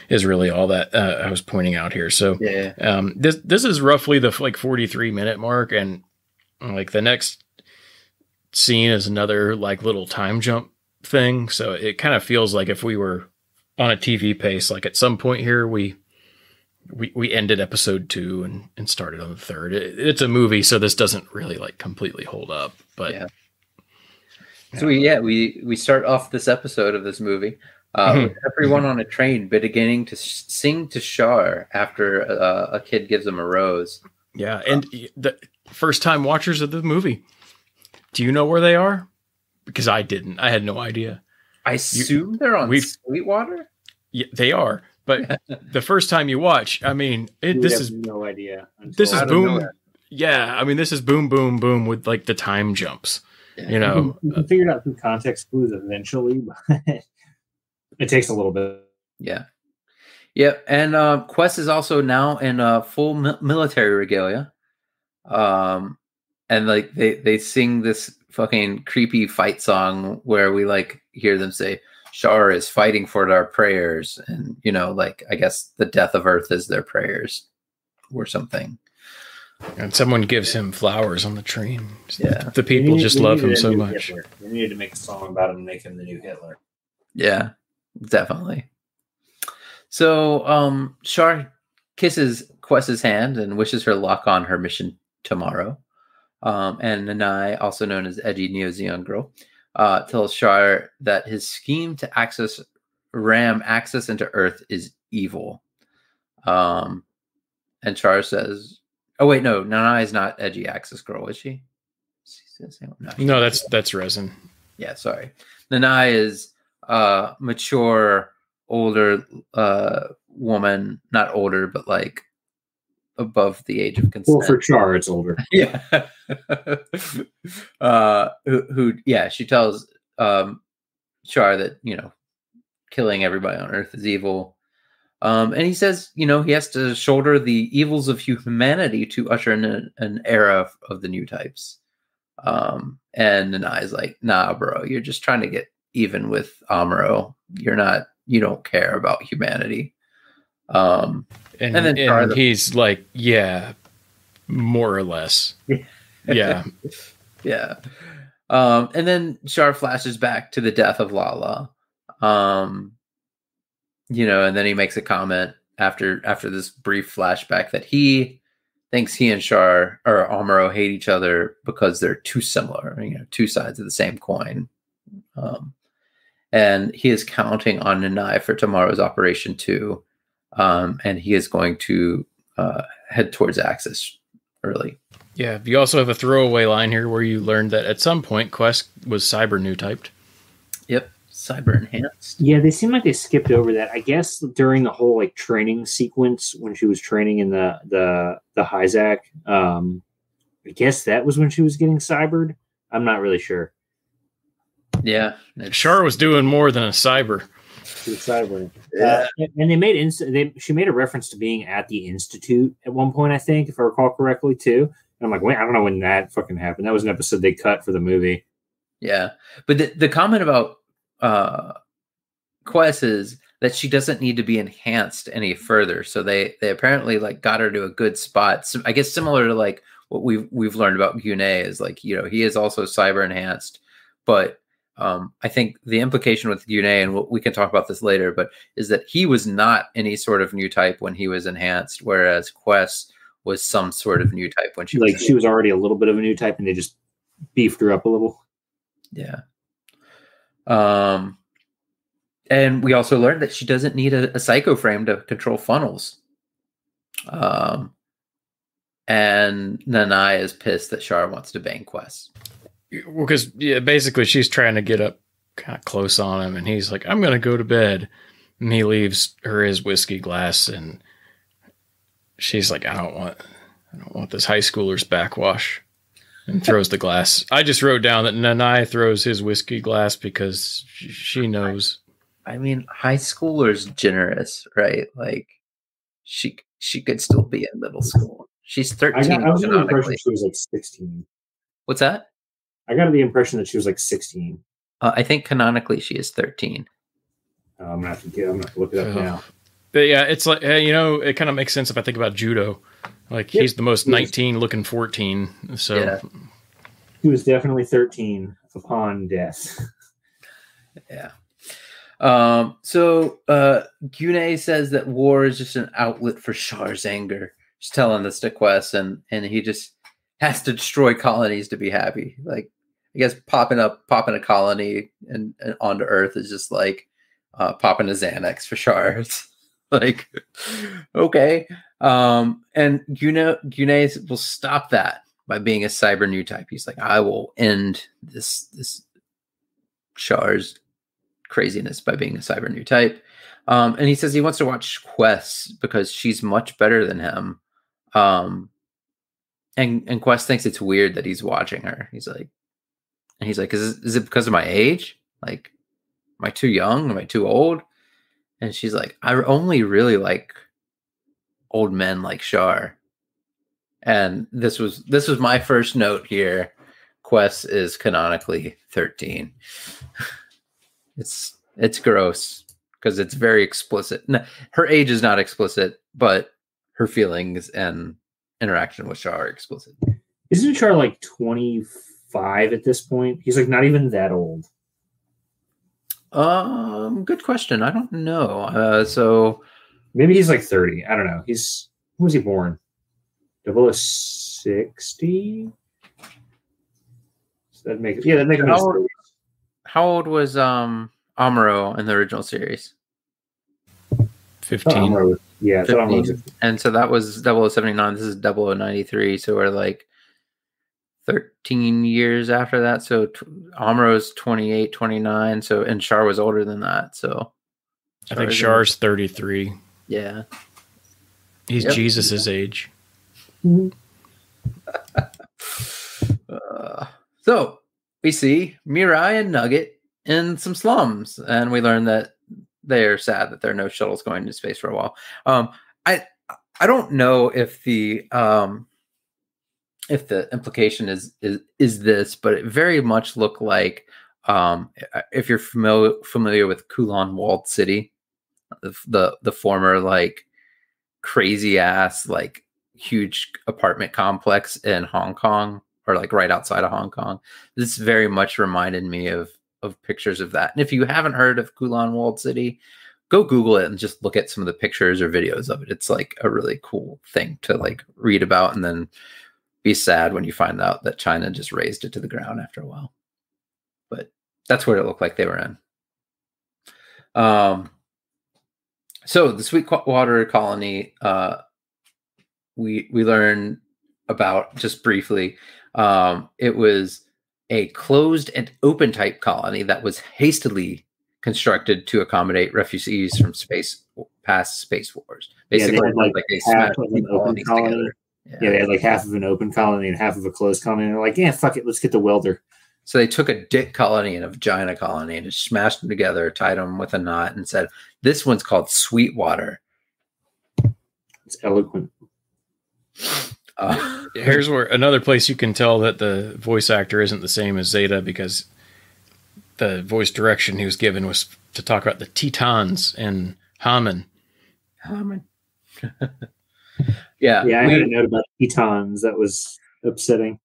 Is really all that uh, I was pointing out here. So yeah, um, this this is roughly the like 43 minute mark, and like the next scene is another like little time jump thing. So it kind of feels like if we were on a TV pace, like at some point here we we we ended episode two and and started on the third. It, it's a movie, so this doesn't really like completely hold up, but. Yeah. So we yeah we we start off this episode of this movie uh, Mhm. with everyone on a train beginning to s- sing to Char after uh, a kid gives them a rose. Yeah, and the first time watchers of the movie, do you know where they are? Because I didn't. I had no idea. I assume they're on Sweetwater. Yeah, they are. But the first time you watch, I mean, it, this is no idea. this is boom. Yeah, I mean, this is boom, boom, boom with like the time jumps. You you know, can, you can figure it out through context clues eventually, but it takes a little bit. Yeah. Yep. And uh, Quess is also now in uh, full mi- military regalia. Um, and like they they sing this fucking creepy fight song where we like hear them say Char is fighting for our prayers, and you know, like I guess the death of Earth is their prayers, or something. and someone gives him flowers on the train. Yeah. the people need- just love him so much. Hitler. They needed to make a song about him and make him the new Hitler. Yeah, definitely. So um Char kisses Quess's hand and wishes her luck on her mission tomorrow. Um, and Nanai, also known as Edgy Neo Zeon Girl, uh, tells Char that his scheme to access ram Axis into Earth is evil. Um, and Char says, "Oh wait, no, Nanai is not Edgy Axis Girl, is she?" She's the same- no, No, that's that's Rezin. yeah, sorry. Nanai is uh mature, older uh woman, not older, but like above the age of consent. Well, for Char, it's older. yeah. uh who, who yeah, she tells um Char that, you know, killing everybody on earth is evil. Um, and he says, you know, he has to shoulder the evils of humanity to usher in an, an era of, of the new types. Um, and Nanai's like, nah, bro, you're just trying to get even with Amuro. You're not, you don't care about humanity. Um, And, And and, he's like, yeah, more or less. Yeah. yeah. Um, and then Char flashes back to the death of Lala. Um, you know, and then he makes a comment after after this brief flashback that he thinks he and Char or Amuro hate each other because they're too similar, you know, two sides of the same coin. Um, and he is counting on Nanai for tomorrow's operation too. Um, and he is going to uh, head towards Axis early. Yeah. You also have a throwaway line here where you learned that at some point Quess was cyber new typed. Yep, cyber enhanced. Yeah, they seem like they skipped over that. I guess during the whole like training sequence when she was training in the the the Hyzak, um, I guess that was when she was getting cybered. I'm not really sure. Yeah, it's- Char was doing more than a cyber. She was cybering. Yeah. Uh, and they made inst- they she made a reference to being at the institute at one point, I think, if I recall correctly, too. And I'm like, wait, I don't know when that fucking happened. That was an episode they cut for the movie. Yeah, but the, the comment about uh, Quess is that she doesn't need to be enhanced any further. So they they apparently like got her to a good spot. So I guess similar to like what we've we've learned about Gyunei is like you know he is also cyber enhanced, but um, I think the implication with Gyunei, and we'll, we can talk about this later, but is that he was not any sort of new type when he was enhanced, whereas Quess was some sort of new type when she like was she was already a little bit of a new type, and they just beefed her up a little. Yeah. Um, and we also learned that she doesn't need a, a psycho frame to control funnels. Um, and Nanai is pissed that Char wants to bang Quess. Well, because yeah, basically she's trying to get up kind of close on him, and he's like, "I'm gonna go to bed," and he leaves her his whiskey glass, and she's like, "I don't want, I don't want this high schooler's backwash," and throws the glass. I just wrote down that Nanai throws his whiskey glass because she knows. I mean, high schooler's generous, right? Like she she could still be in middle school. She's I, thirteen. got, I was under the impression she was like 16. What's that? I got the impression that she was like 16. Uh, I think canonically she is thirteen. Uh, I'm gonna have to get. I'm gonna have to look it up Ugh. now. But yeah, it's like you know, it kind of makes sense if I think about judo. Like Yep. he's the most Yes. 19 looking 14. So Yeah. He was definitely 13 upon death. Yeah. Um, so uh Gyunei says that war is just an outlet for Char's anger. She's telling this to Quess and and he just has to destroy colonies to be happy. Like I guess popping up popping a colony and, and onto Earth is just like uh popping a Xanax for Char. It's like okay. Um and Gyunei will stop that by being a cyber new type. He's like, I will end this this Char's craziness by being a cyber new type. Um, and he says he wants to watch Quess because she's much better than him. Um, and and Quess thinks it's weird that he's watching her. He's like, and he's like, is is it because of my age? Like, am I too young? Am I too old? And she's like, I only really like old men like Char. And this was this was my first note here. Quess is canonically 13 it's it's gross because it's very explicit. No, her age is not explicit, but her feelings and interaction with Char are explicit. Isn't Char like 25 at this point? He's like not even that old. Um, good question. I don't know. Uh, so Maybe he's like 30. I don't know. He's when was he born? Double 60? So that makes yeah, that makes him How- 30s. how old was um Amuro in the original series? 15. Oh, Amuro yeah, I thought 15. And so that was 0079. This is 0093. So we're like 13 years after that. So t- Amuro's 28, 29. So, and Char was older than that. So I think Char Char's 33. yeah. He's Yep. Jesus's age. Uh, so we see Mirai and Nugget in some slums, and we learn that they are sad that there are no shuttles going into space for a while. Um, I I don't know if the um, if the implication is is is this, but it very much looked like um, if you're familiar familiar with Kowloon Walled City, the the, former like crazy ass like huge apartment complex in Hong Kong or like right outside of Hong Kong. This very much reminded me of of pictures of that. And if you haven't heard of Kowloon Walled City, go Google it and just look at some of the pictures or videos of it. It's like a really cool thing to like read about and then be sad when you find out that China just raised it to the ground after a while. But that's what it looked like they were in. Um so the Sweetwater colony uh we we learn about just briefly. Um, it was a closed and open type colony that was hastily constructed to accommodate refugees from space past space wars. Yeah, Basically, had, like, like, they smashed of an open colonies colony. together. Yeah, they had like half of an open colony and half of a closed colony. And they're like, yeah, fuck it, let's get the welder. So they took a dick colony and a vagina colony and just smashed them together, tied them with a knot, and said, "This one's called Sweetwater." It's eloquent. Uh, Here's where another place you can tell that the voice actor isn't the same as Zeta because the voice direction he was given was to talk about the Tetons and Haman. Haman. yeah. Yeah, I we- had a note about Tetons that was upsetting.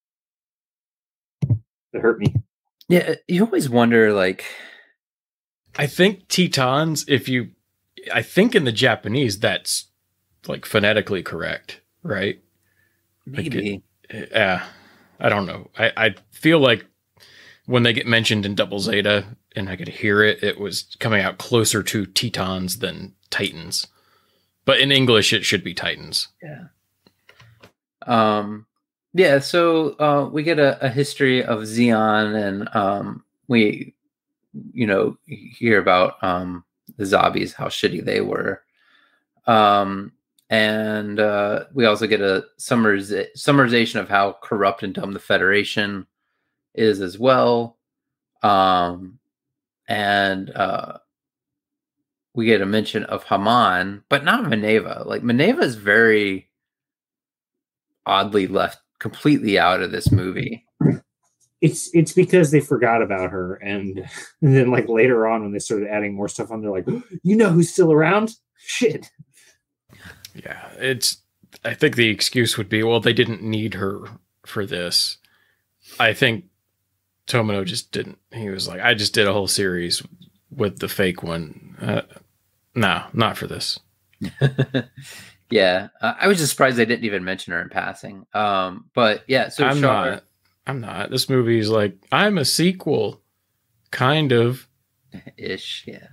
That hurt me. yeah. Uh, you always wonder, like, I think Tetons, if you, I think in the Japanese, that's like phonetically correct, right? Like it- maybe. Uh, yeah, I don't know. I, I feel like when they get mentioned in Double Zeta and I could hear it, it was coming out closer to Tetons than Titans. But in English, it should be Titans. Yeah. Um. Yeah. So uh, we get a, a history of Zeon, and um, we, you know, hear about um, the zombies, how shitty they were. Um, and uh, we also get a summariz- summarization of how corrupt and dumb the Federation is as well. Um, and uh, we get a mention of Haman, but not Maneva. Like Maneva is very oddly left completely out of this movie. It's it's because they forgot about her, and, and then like later on when they started adding more stuff on, they're like, you know who's still around? Shit. Yeah, it's. I think the excuse would be, well, they didn't need her for this. I think Tomino just didn't. He was like, I just did a whole series with the fake one. Uh, no, not for this. yeah, uh, I was just surprised they didn't even mention her in passing. Um, but yeah, so I'm Char- not. I'm not. This movie is like I'm a sequel, kind of. ish, yeah.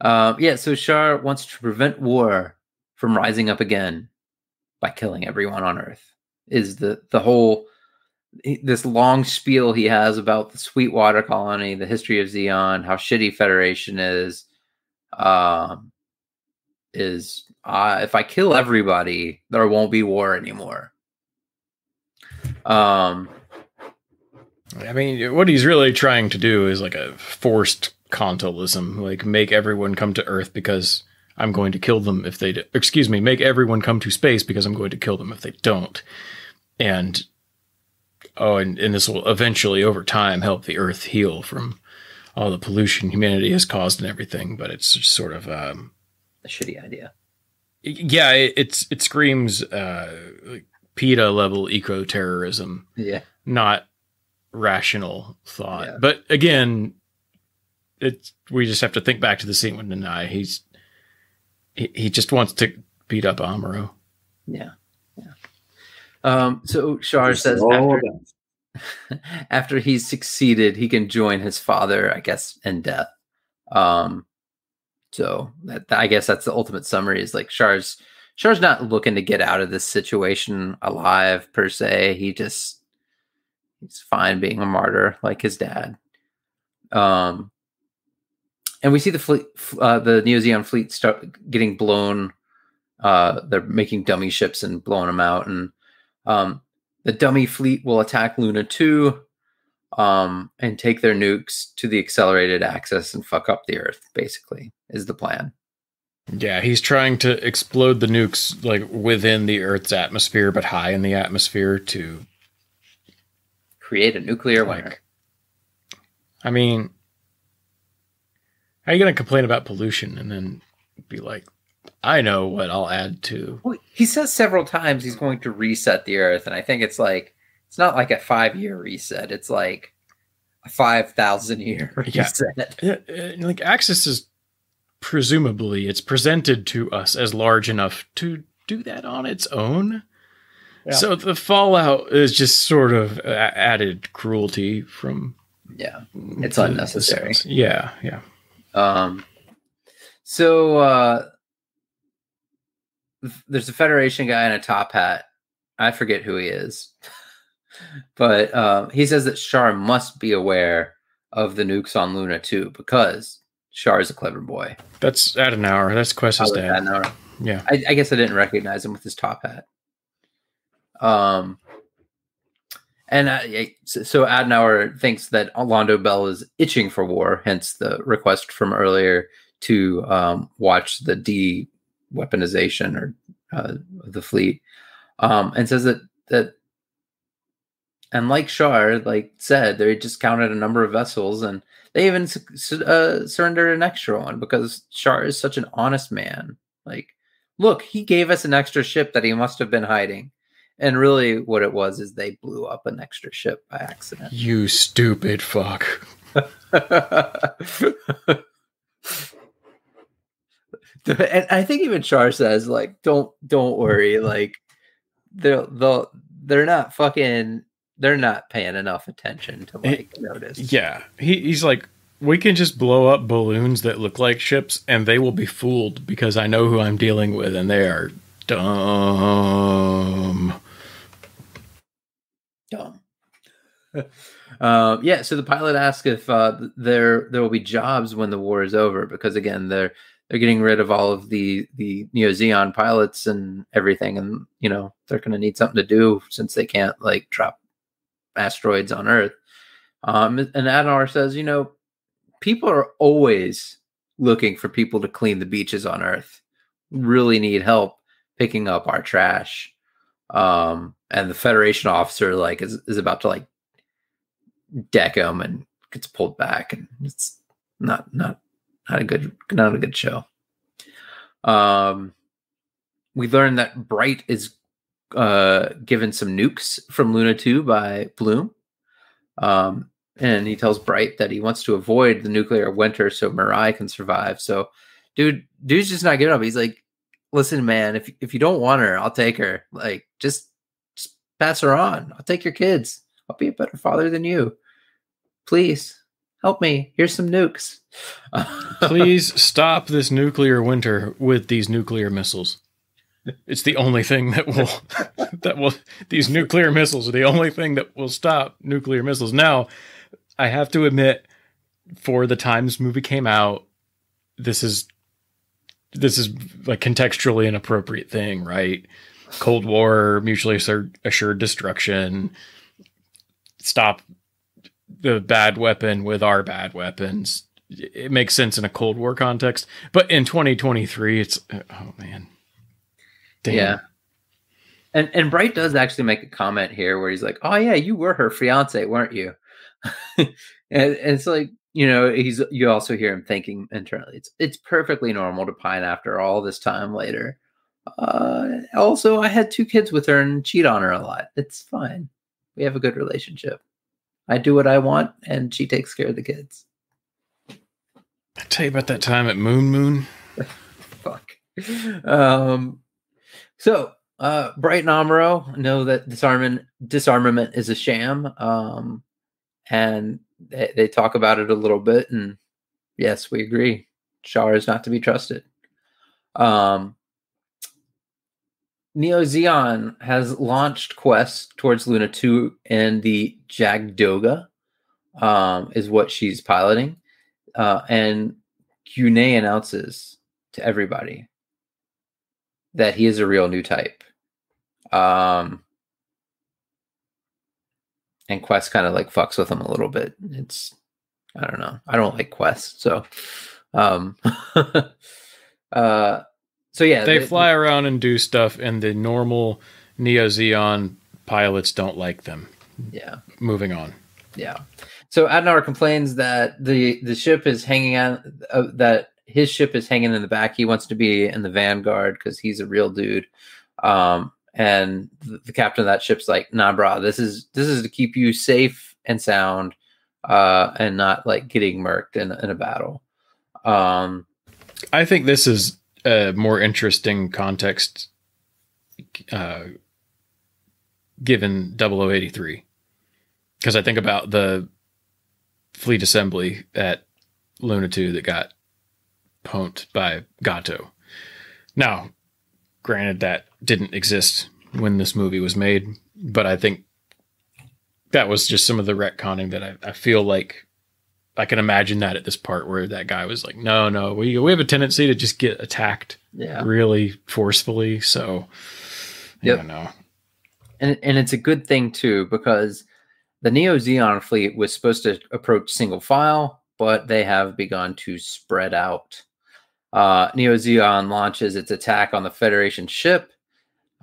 Um, yeah, so Char wants to prevent war from rising up again by killing everyone on Earth. Is the the whole this long spiel he has about the Sweetwater colony, the history of Zeon, how shitty Federation is. Um, is uh, if I kill everybody, there won't be war anymore. Um, I mean, what he's really trying to do is like a forced contolism, like make everyone come to Earth because I'm going to kill them if they. Do. Excuse me, make everyone come to space because I'm going to kill them if they don't. And oh, and, and this will eventually, over time, help the Earth heal from all the pollution humanity has caused and everything. But it's sort of. Um, a shitty idea. yeah, it, it's it screams uh, like PETA level eco terrorism Yeah. not rational thought. Yeah. But again, it's we just have to think back to the scene with Nanai. He's he, he just wants to beat up Amuro. Yeah. Yeah. Um, so Char says all after, about- after he's succeeded, he can join his father, I guess, in death. Um, so that, I guess that's the ultimate summary is like Char's Char's not looking to get out of this situation alive per se. He just he's fine being a martyr like his dad. Um, and we see the fleet, uh, the Neo Zeon fleet start getting blown. Uh, they're making dummy ships and blowing them out, and um, the dummy fleet will attack Luna two, um, and take their nukes to the accelerated axis and fuck up the Earth. Basically, is the plan. Yeah, he's trying to explode the nukes like within the Earth's atmosphere, but high in the atmosphere to Create a nuclear winter. like. I mean, how are you going to complain about pollution and then be like, I know what I'll add to Well, he says several times he's going to reset the Earth, and I think it's like it's not like a five year reset. It's like a five thousand year Yeah. reset. Yeah, uh, like Axis is presumably it's presented to us as large enough to do that on its own. Yeah. So the fallout is just sort of a- added cruelty from. Yeah. It's the- the unnecessary. cells. Yeah, yeah. Um. So uh, there's a Federation guy in a top hat. I forget who he is, but uh, he says that Char must be aware of the nukes on Luna too, because Char is a clever boy. That's at an hour. That's Quess's I like dad. Adenauer. Yeah. I, I guess I didn't recognize him with his top hat. Um, and yeah, so Adenauer thinks that Londo Bell is itching for war, hence the request from earlier to um, watch the de weaponization or uh, the fleet, um, and says that that and like Char, like said, they just counted a number of vessels, and they even uh, surrendered an extra one because Char is such an honest man. Like, look, he gave us an extra ship that he must have been hiding. And really, what it was is they blew up an extra ship by accident. You stupid fuck. and I think even Char says like, "Don't don't worry, like they'll they'll they're not fucking they're not paying enough attention to like it, notice." Yeah, he, he's like, we can just blow up balloons that look like ships, and they will be fooled because I know who I'm dealing with, and they are dumb. Dumb. uh, yeah, so the pilot asks if uh, there there will be jobs when the war is over because again they're they're getting rid of all of the the Neo Zeon pilots and everything, and you know they're going to need something to do since they can't like drop asteroids on Earth. Um, and Adenauer says, you know, people are always looking for people to clean the beaches on Earth. Really need help picking up our trash. Um, and the Federation officer like is, is about to like deck him and gets pulled back, and it's not not not a good not a good show. Um, we learned that Bright is uh given some nukes from Luna 2 by Bloom. Um, and he tells Bright that he wants to avoid the nuclear winter so Mirai can survive. So, dude, dude's just not giving up. He's like, "Listen, man, if if you don't want her, I'll take her. Like, just just pass her on. I'll take your kids. I'll be a better father than you. Please." Help me. Here's some nukes. Please stop this nuclear winter with these nuclear missiles. It's the only thing that will that will these nuclear missiles are the only thing that will stop nuclear missiles. Now, I have to admit, for the times movie came out, this is this is like contextually an appropriate thing, right? Cold War, mutually assured, assured destruction. Stop the bad weapon with our bad weapons. It makes sense in a Cold War context, but in 2023, it's oh man, Damn. yeah. And and Bright does actually make a comment here where he's like, "Oh yeah, you were her fiance, weren't you?" and, and it's like you know he's you also hear him thinking internally. It's it's perfectly normal to pine after all this time later. Uh, also, I had two kids with her and cheat on her a lot. It's fine. We have a good relationship. I do what I want, and she takes care of the kids. I tell you about that time at Moon Moon. Fuck. Um. So, uh, Bright and Amuro know that disarmament disarmament is a sham. Um, and they, they talk about it a little bit, and yes, we agree. Char is not to be trusted. Um, Neo Zeon has launched Quess towards Luna 2 and the Jagdoga um, is what she's piloting. Uh, and Gyunei announces to everybody that he is a real new type. Um, and Quess kind of like fucks with him a little bit. It's, I don't know. I don't like Quess. So, um, uh, so yeah, they, fly around and do stuff, and the normal Neo Zeon pilots don't like them. Yeah. Moving on. Yeah. So Adenauer complains that the the ship is hanging on uh, that his ship is hanging in the back. He wants to be in the vanguard because he's a real dude. Um, and the, the, captain of that ship's like, "Nah, bro, this is this is to keep you safe and sound, uh, and not like getting murked in in a battle." Um, I think this is a more interesting context uh, given 0083 because I think about the fleet assembly at Luna 2 that got pwned by Gato. Now, granted, that didn't exist when this movie was made, but I think that was just some of the retconning that I, I feel like I can imagine that at this part where that guy was like, "No, no, we we have a tendency to just get attacked, yeah, really forcefully." So, yeah, know. And and it's a good thing too because the Neo Zeon fleet was supposed to approach single file, but they have begun to spread out. Uh, Neo Zeon launches its attack on the Federation ship,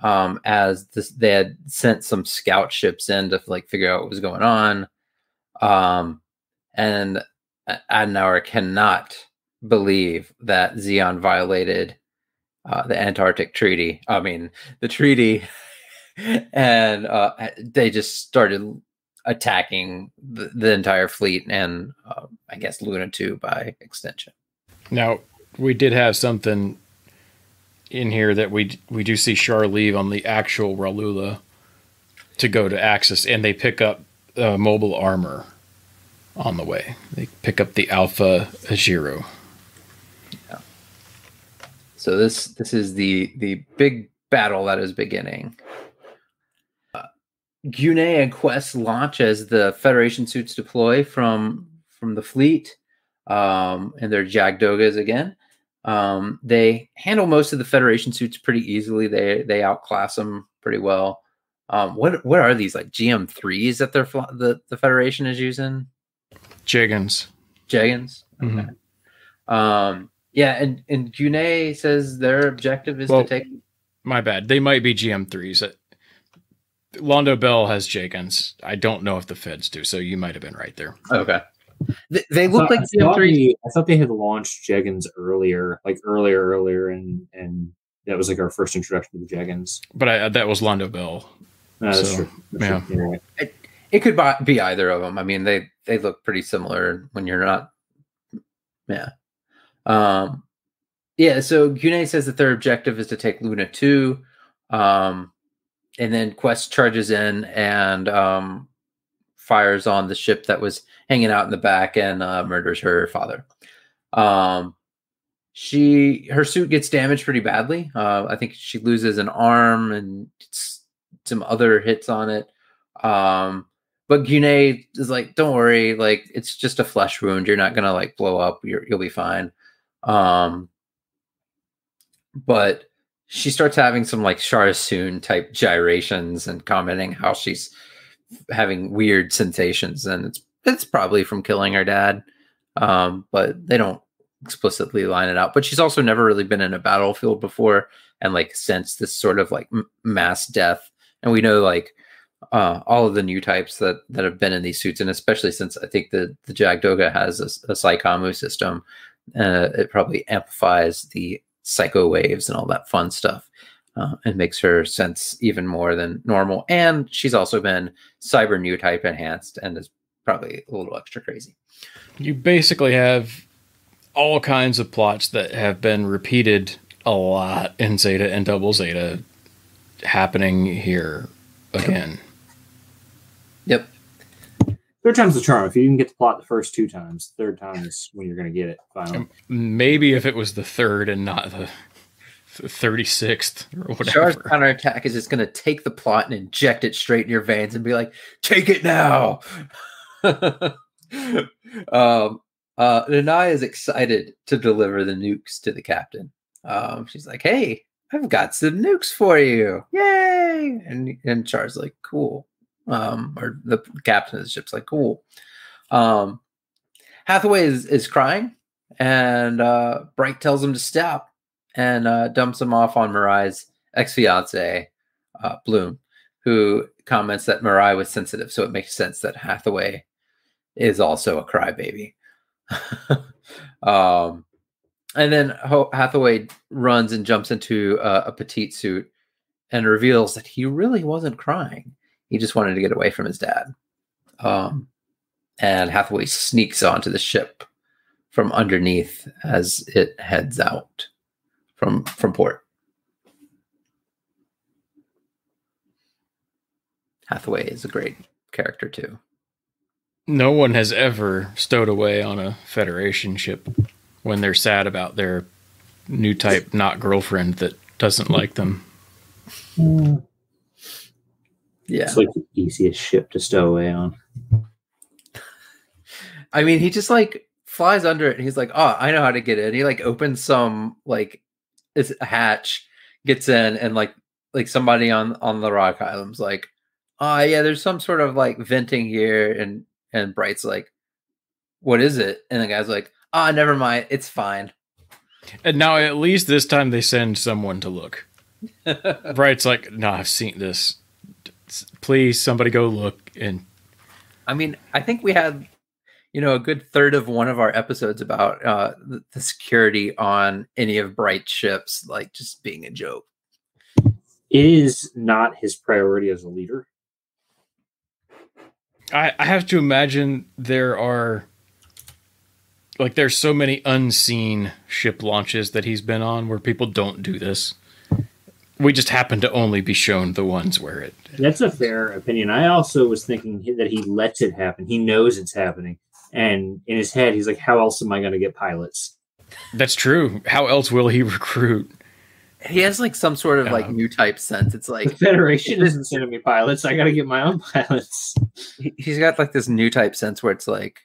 um, as this, they had sent some scout ships in to like figure out what was going on. Um, and Adenauer cannot believe that Zeon violated uh, the Antarctic Treaty. I mean, the treaty, and uh, they just started attacking the, the entire fleet and uh, I guess Luna 2 by extension. Now, we did have something in here that we we do see Char leave on the actual Rewloola to go to Axis, and they pick up uh, mobile armor on the way. They pick up the Alpha Azieru. Yeah. So this this is the the big battle that is beginning. Uh, Gyunei and Quess launch as the Federation suits deploy from from the fleet, um, and they're Jagd Dogas again. Um, they handle most of the Federation suits pretty easily. They they outclass them pretty well. Um, what what are these like GM threes that they're the the Federation is using? Jegans. Jegans. Mm-hmm. Okay. Mm-hmm. Um, yeah, and and Gyunei says their objective is well, to take. My bad. They might be GM threes. Londo Bell has Jegans. I don't know if the Feds do, so you might have been right there. Okay. They, they look thought, like GM three. I thought they had launched Jegans earlier, like earlier, earlier, and and that was like our first introduction to the Jegans. But I, that was Londo Bell. No, that's so, true. That's yeah. True. Right. It, it could be either of them. I mean, they they look pretty similar when you're not. Yeah. Um. Yeah. So Gyunei says that their objective is to take Luna two. Um, and then Quess charges in and um, fires on the ship that was hanging out in the back and uh, murders her father. Um, she her suit gets damaged pretty badly. Uh, I think she loses an arm and some other hits on it. Um, but Gyunei is like, "Don't worry, like it's just a flesh wound. You're not gonna like blow up. You're, you'll be fine." Um, but she starts having some like charasoon type gyrations and commenting how she's having weird sensations, and it's it's probably from killing her dad. Um, but they don't explicitly line it out. But she's also never really been in a battlefield before, and like since this sort of like m- mass death. And we know like uh, all of the new types that that have been in these suits, and especially since I think the the Jagd Doga has a, a psycommu system, uh, it probably amplifies the psycho waves and all that fun stuff uh, and makes her sense even more than normal. And she's also been cyber new type enhanced and is probably a little extra crazy. You basically have all kinds of plots that have been repeated a lot in Zeta and Double Zeta happening here again. Yep. Third time's the charm. If you can get the plot the first two times, third time is when you're going to get it finally. Maybe if it was the third and not the 36th or whatever. Char's counterattack is just going to take the plot and inject it straight in your veins and be like, take it now. um, uh, Nanai is excited to deliver the nukes to the captain. Um, she's like, hey, I've got some nukes for you. Yay. And, and Char's like, cool. Um, or the captain of the ship's like, cool. Um, Hathaway is, is crying and uh, Bright tells him to stop and uh, dumps him off on Mirai's ex fiance, uh, Bloom, who comments that Mirai was sensitive, so it makes sense that Hathaway is also a crybaby. um, and then Hathaway runs and jumps into a, a petite suit and reveals that he really wasn't crying. He just wanted to get away from his dad. Um, and Hathaway sneaks onto the ship from underneath as it heads out from from port. Hathaway is a great character too. No one has ever stowed away on a Federation ship when they're sad about their new type not girlfriend that doesn't like them. Yeah. It's like the easiest ship to stow away on. I mean, he just like flies under it and he's like, Oh, I know how to get in. He like opens some like is a hatch, gets in, and like like somebody on on the rock island's like, oh yeah, there's some sort of like venting here, and and Bright's like, what is it? And the guy's like, ah, oh, never mind, it's fine. And now at least this time they send someone to look. Bright's like, no, I've seen this. Please, somebody go look. And I mean, I think we had, you know, a good third of one of our episodes about uh, the, the security on any of Bright ships, like just being a joke. It is not his priority as a leader. I, I have to imagine there are like there's so many unseen ship launches that he's been on where people don't do this. We just happen to only be shown the ones where it. That's a fair opinion. I also was thinking that he lets it happen. He knows it's happening, and in his head, he's like, "How else am I going to get pilots?" That's true. How else will he recruit? He has like some sort of like Um, new type sense. It's like The like Federation isn't sending me pilots. I got to get my own pilots. he's got like this new type sense where it's like,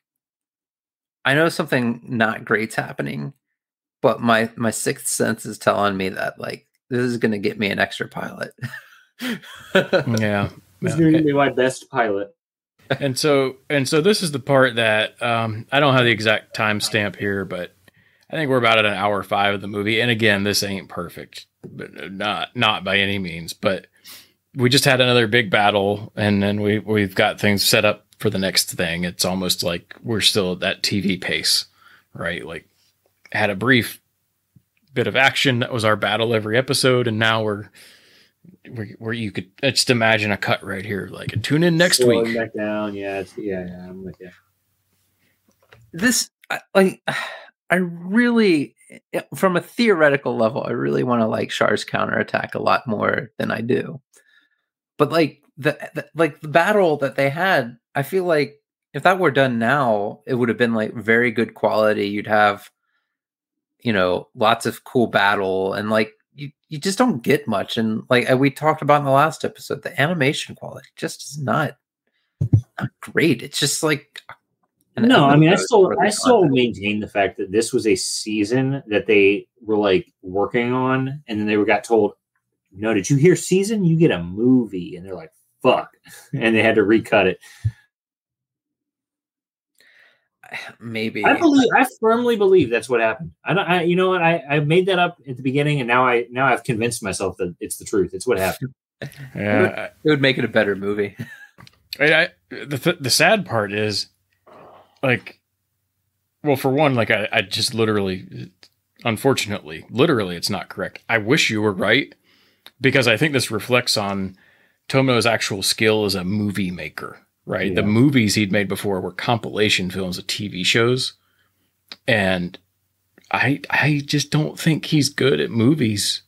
I know something not great's happening, but my my sixth sense is telling me that like this is gonna get me an extra pilot. Yeah. This is going to be my best pilot. and so and so this is the part that um, I don't have the exact timestamp here, but I think we're about at an hour five of the movie. And again, this ain't perfect, but not not by any means. But we just had another big battle, and then we we've got things set up for the next thing. It's almost like we're still at that TV pace, right? Like had a brief bit of action that was our battle every episode, and now we're where, where you could just imagine a cut right here, like tune in next Slowing week. back down. Yeah, it's, yeah, yeah. I'm with you. this I- like I really eh, from a theoretical level, I really want to like Char's counterattack a lot more than I do. But like the, the like the battle that they had, I feel like if that were done now, it would have been like very good quality. You'd have you know lots of cool battle and like you, you just don't get much and like we talked about in the last episode the animation quality just is not not great it's just like No, I mean, I still, I still content. maintain the fact that this was a season that they were like working on, and then they were got told, "No, did you hear season? You get a movie," and they're like, "Fuck," and they had to recut it. Maybe I believe, I firmly believe that's what happened. I don't, I, you know what? I, I made that up at the beginning, and now I, now I've convinced myself that it's the truth. It's what happened. Yeah, it would make it a better movie I, I, the the sad part is, like, well, for one, like I, I just literally, unfortunately, literally, it's not correct. I wish you were right because I think this reflects on Tomino's actual skill as a movie maker. Right, the movies he'd made before were compilation films of TV shows, and I I just don't think he's good at movies.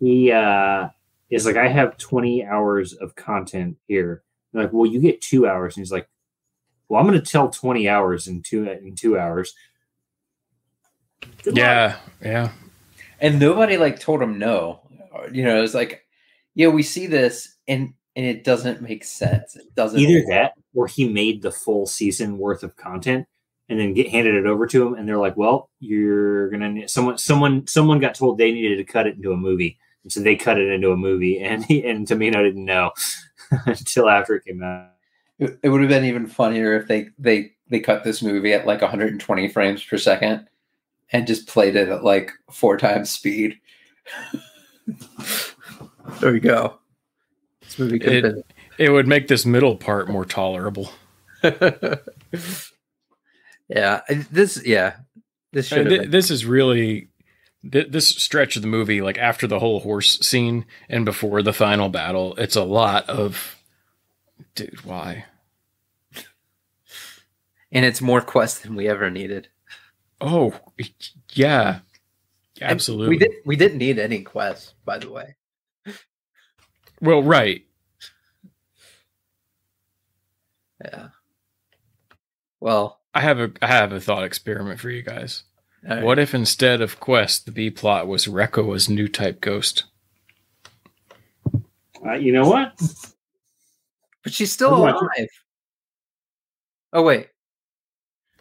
he uh is like i have 20 hours of content here. They're like well you get two hours. And he's like well i'm going to tell 20 hours in two in two hours. Good luck. Yeah, yeah. and nobody like told him no. You know it was like yeah we see this and and it doesn't make sense. It doesn't either that or he made the full season worth of content and then get handed it over to him and they're like well you're gonna need someone someone someone got told they needed to cut it into a movie and so they cut it into a movie and he and Tomino didn't know until after it came out. It it would have been even funnier if they they they cut this movie at like 120 frames per second and just played it at like four times speed. There we go this movie could have It would make this middle part more tolerable. yeah this yeah this should been this is really thi- this stretch of the movie, like after the whole horse scene and before the final battle. It's a lot of, dude. Why? and it's more Quess than we ever needed Oh, yeah, And absolutely. we did we didn't need any quests by the way Well, right. yeah well I have a I have a thought experiment for you guys. all right. What if instead of Quess, the B plot was Reccoa's new type ghost? uh, you know what but she's still I'd watch alive oh wait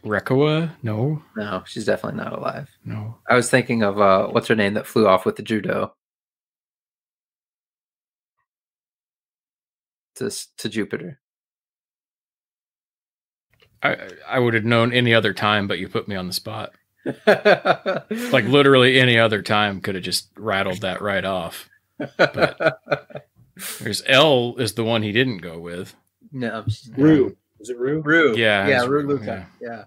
Rekoa? No, no she's definitely not alive no. I was thinking of uh what's her name that flew off with the Judau to to Jupiter. I I would have known any other time, but you put me on the spot. Like literally any other time could have just rattled that right off. But there's Elle is the one he didn't go with. no, she's- Rue. Is it Rue? Rue. Yeah, yeah, Rue Rue, Louka. Yeah.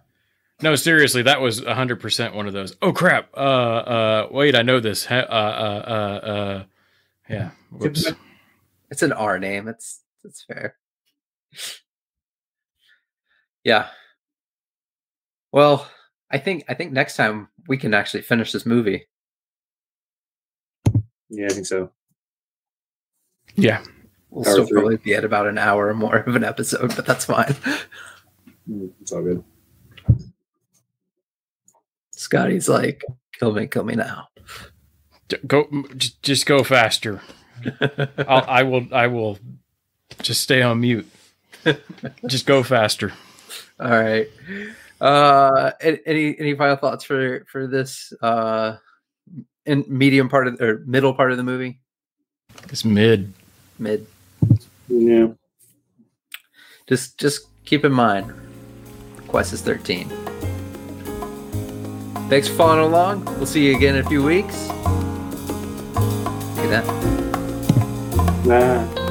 No, seriously, that was 100% one of those. Oh crap. Uh uh wait, I know this. Uh uh uh uh yeah. Whoops. It's an R name. It's it's fair. Yeah. Well, I think I think next time we can actually finish this movie. Yeah, I think so. Yeah. We'll Hour still three. probably be at about an hour or more of an episode, but that's fine. Mm, It's all good. Scotty's like, kill me, kill me now. Go just, just go faster. I'll, I will I will just stay on mute. Just go faster. All right. Uh, any any final thoughts for for this uh, in medium part of or middle part of the movie? It's mid. Mid. Yeah. Just just keep in mind, Quess is thirteen. Thanks for following along. We'll see you again in a few weeks. Good night. Nah.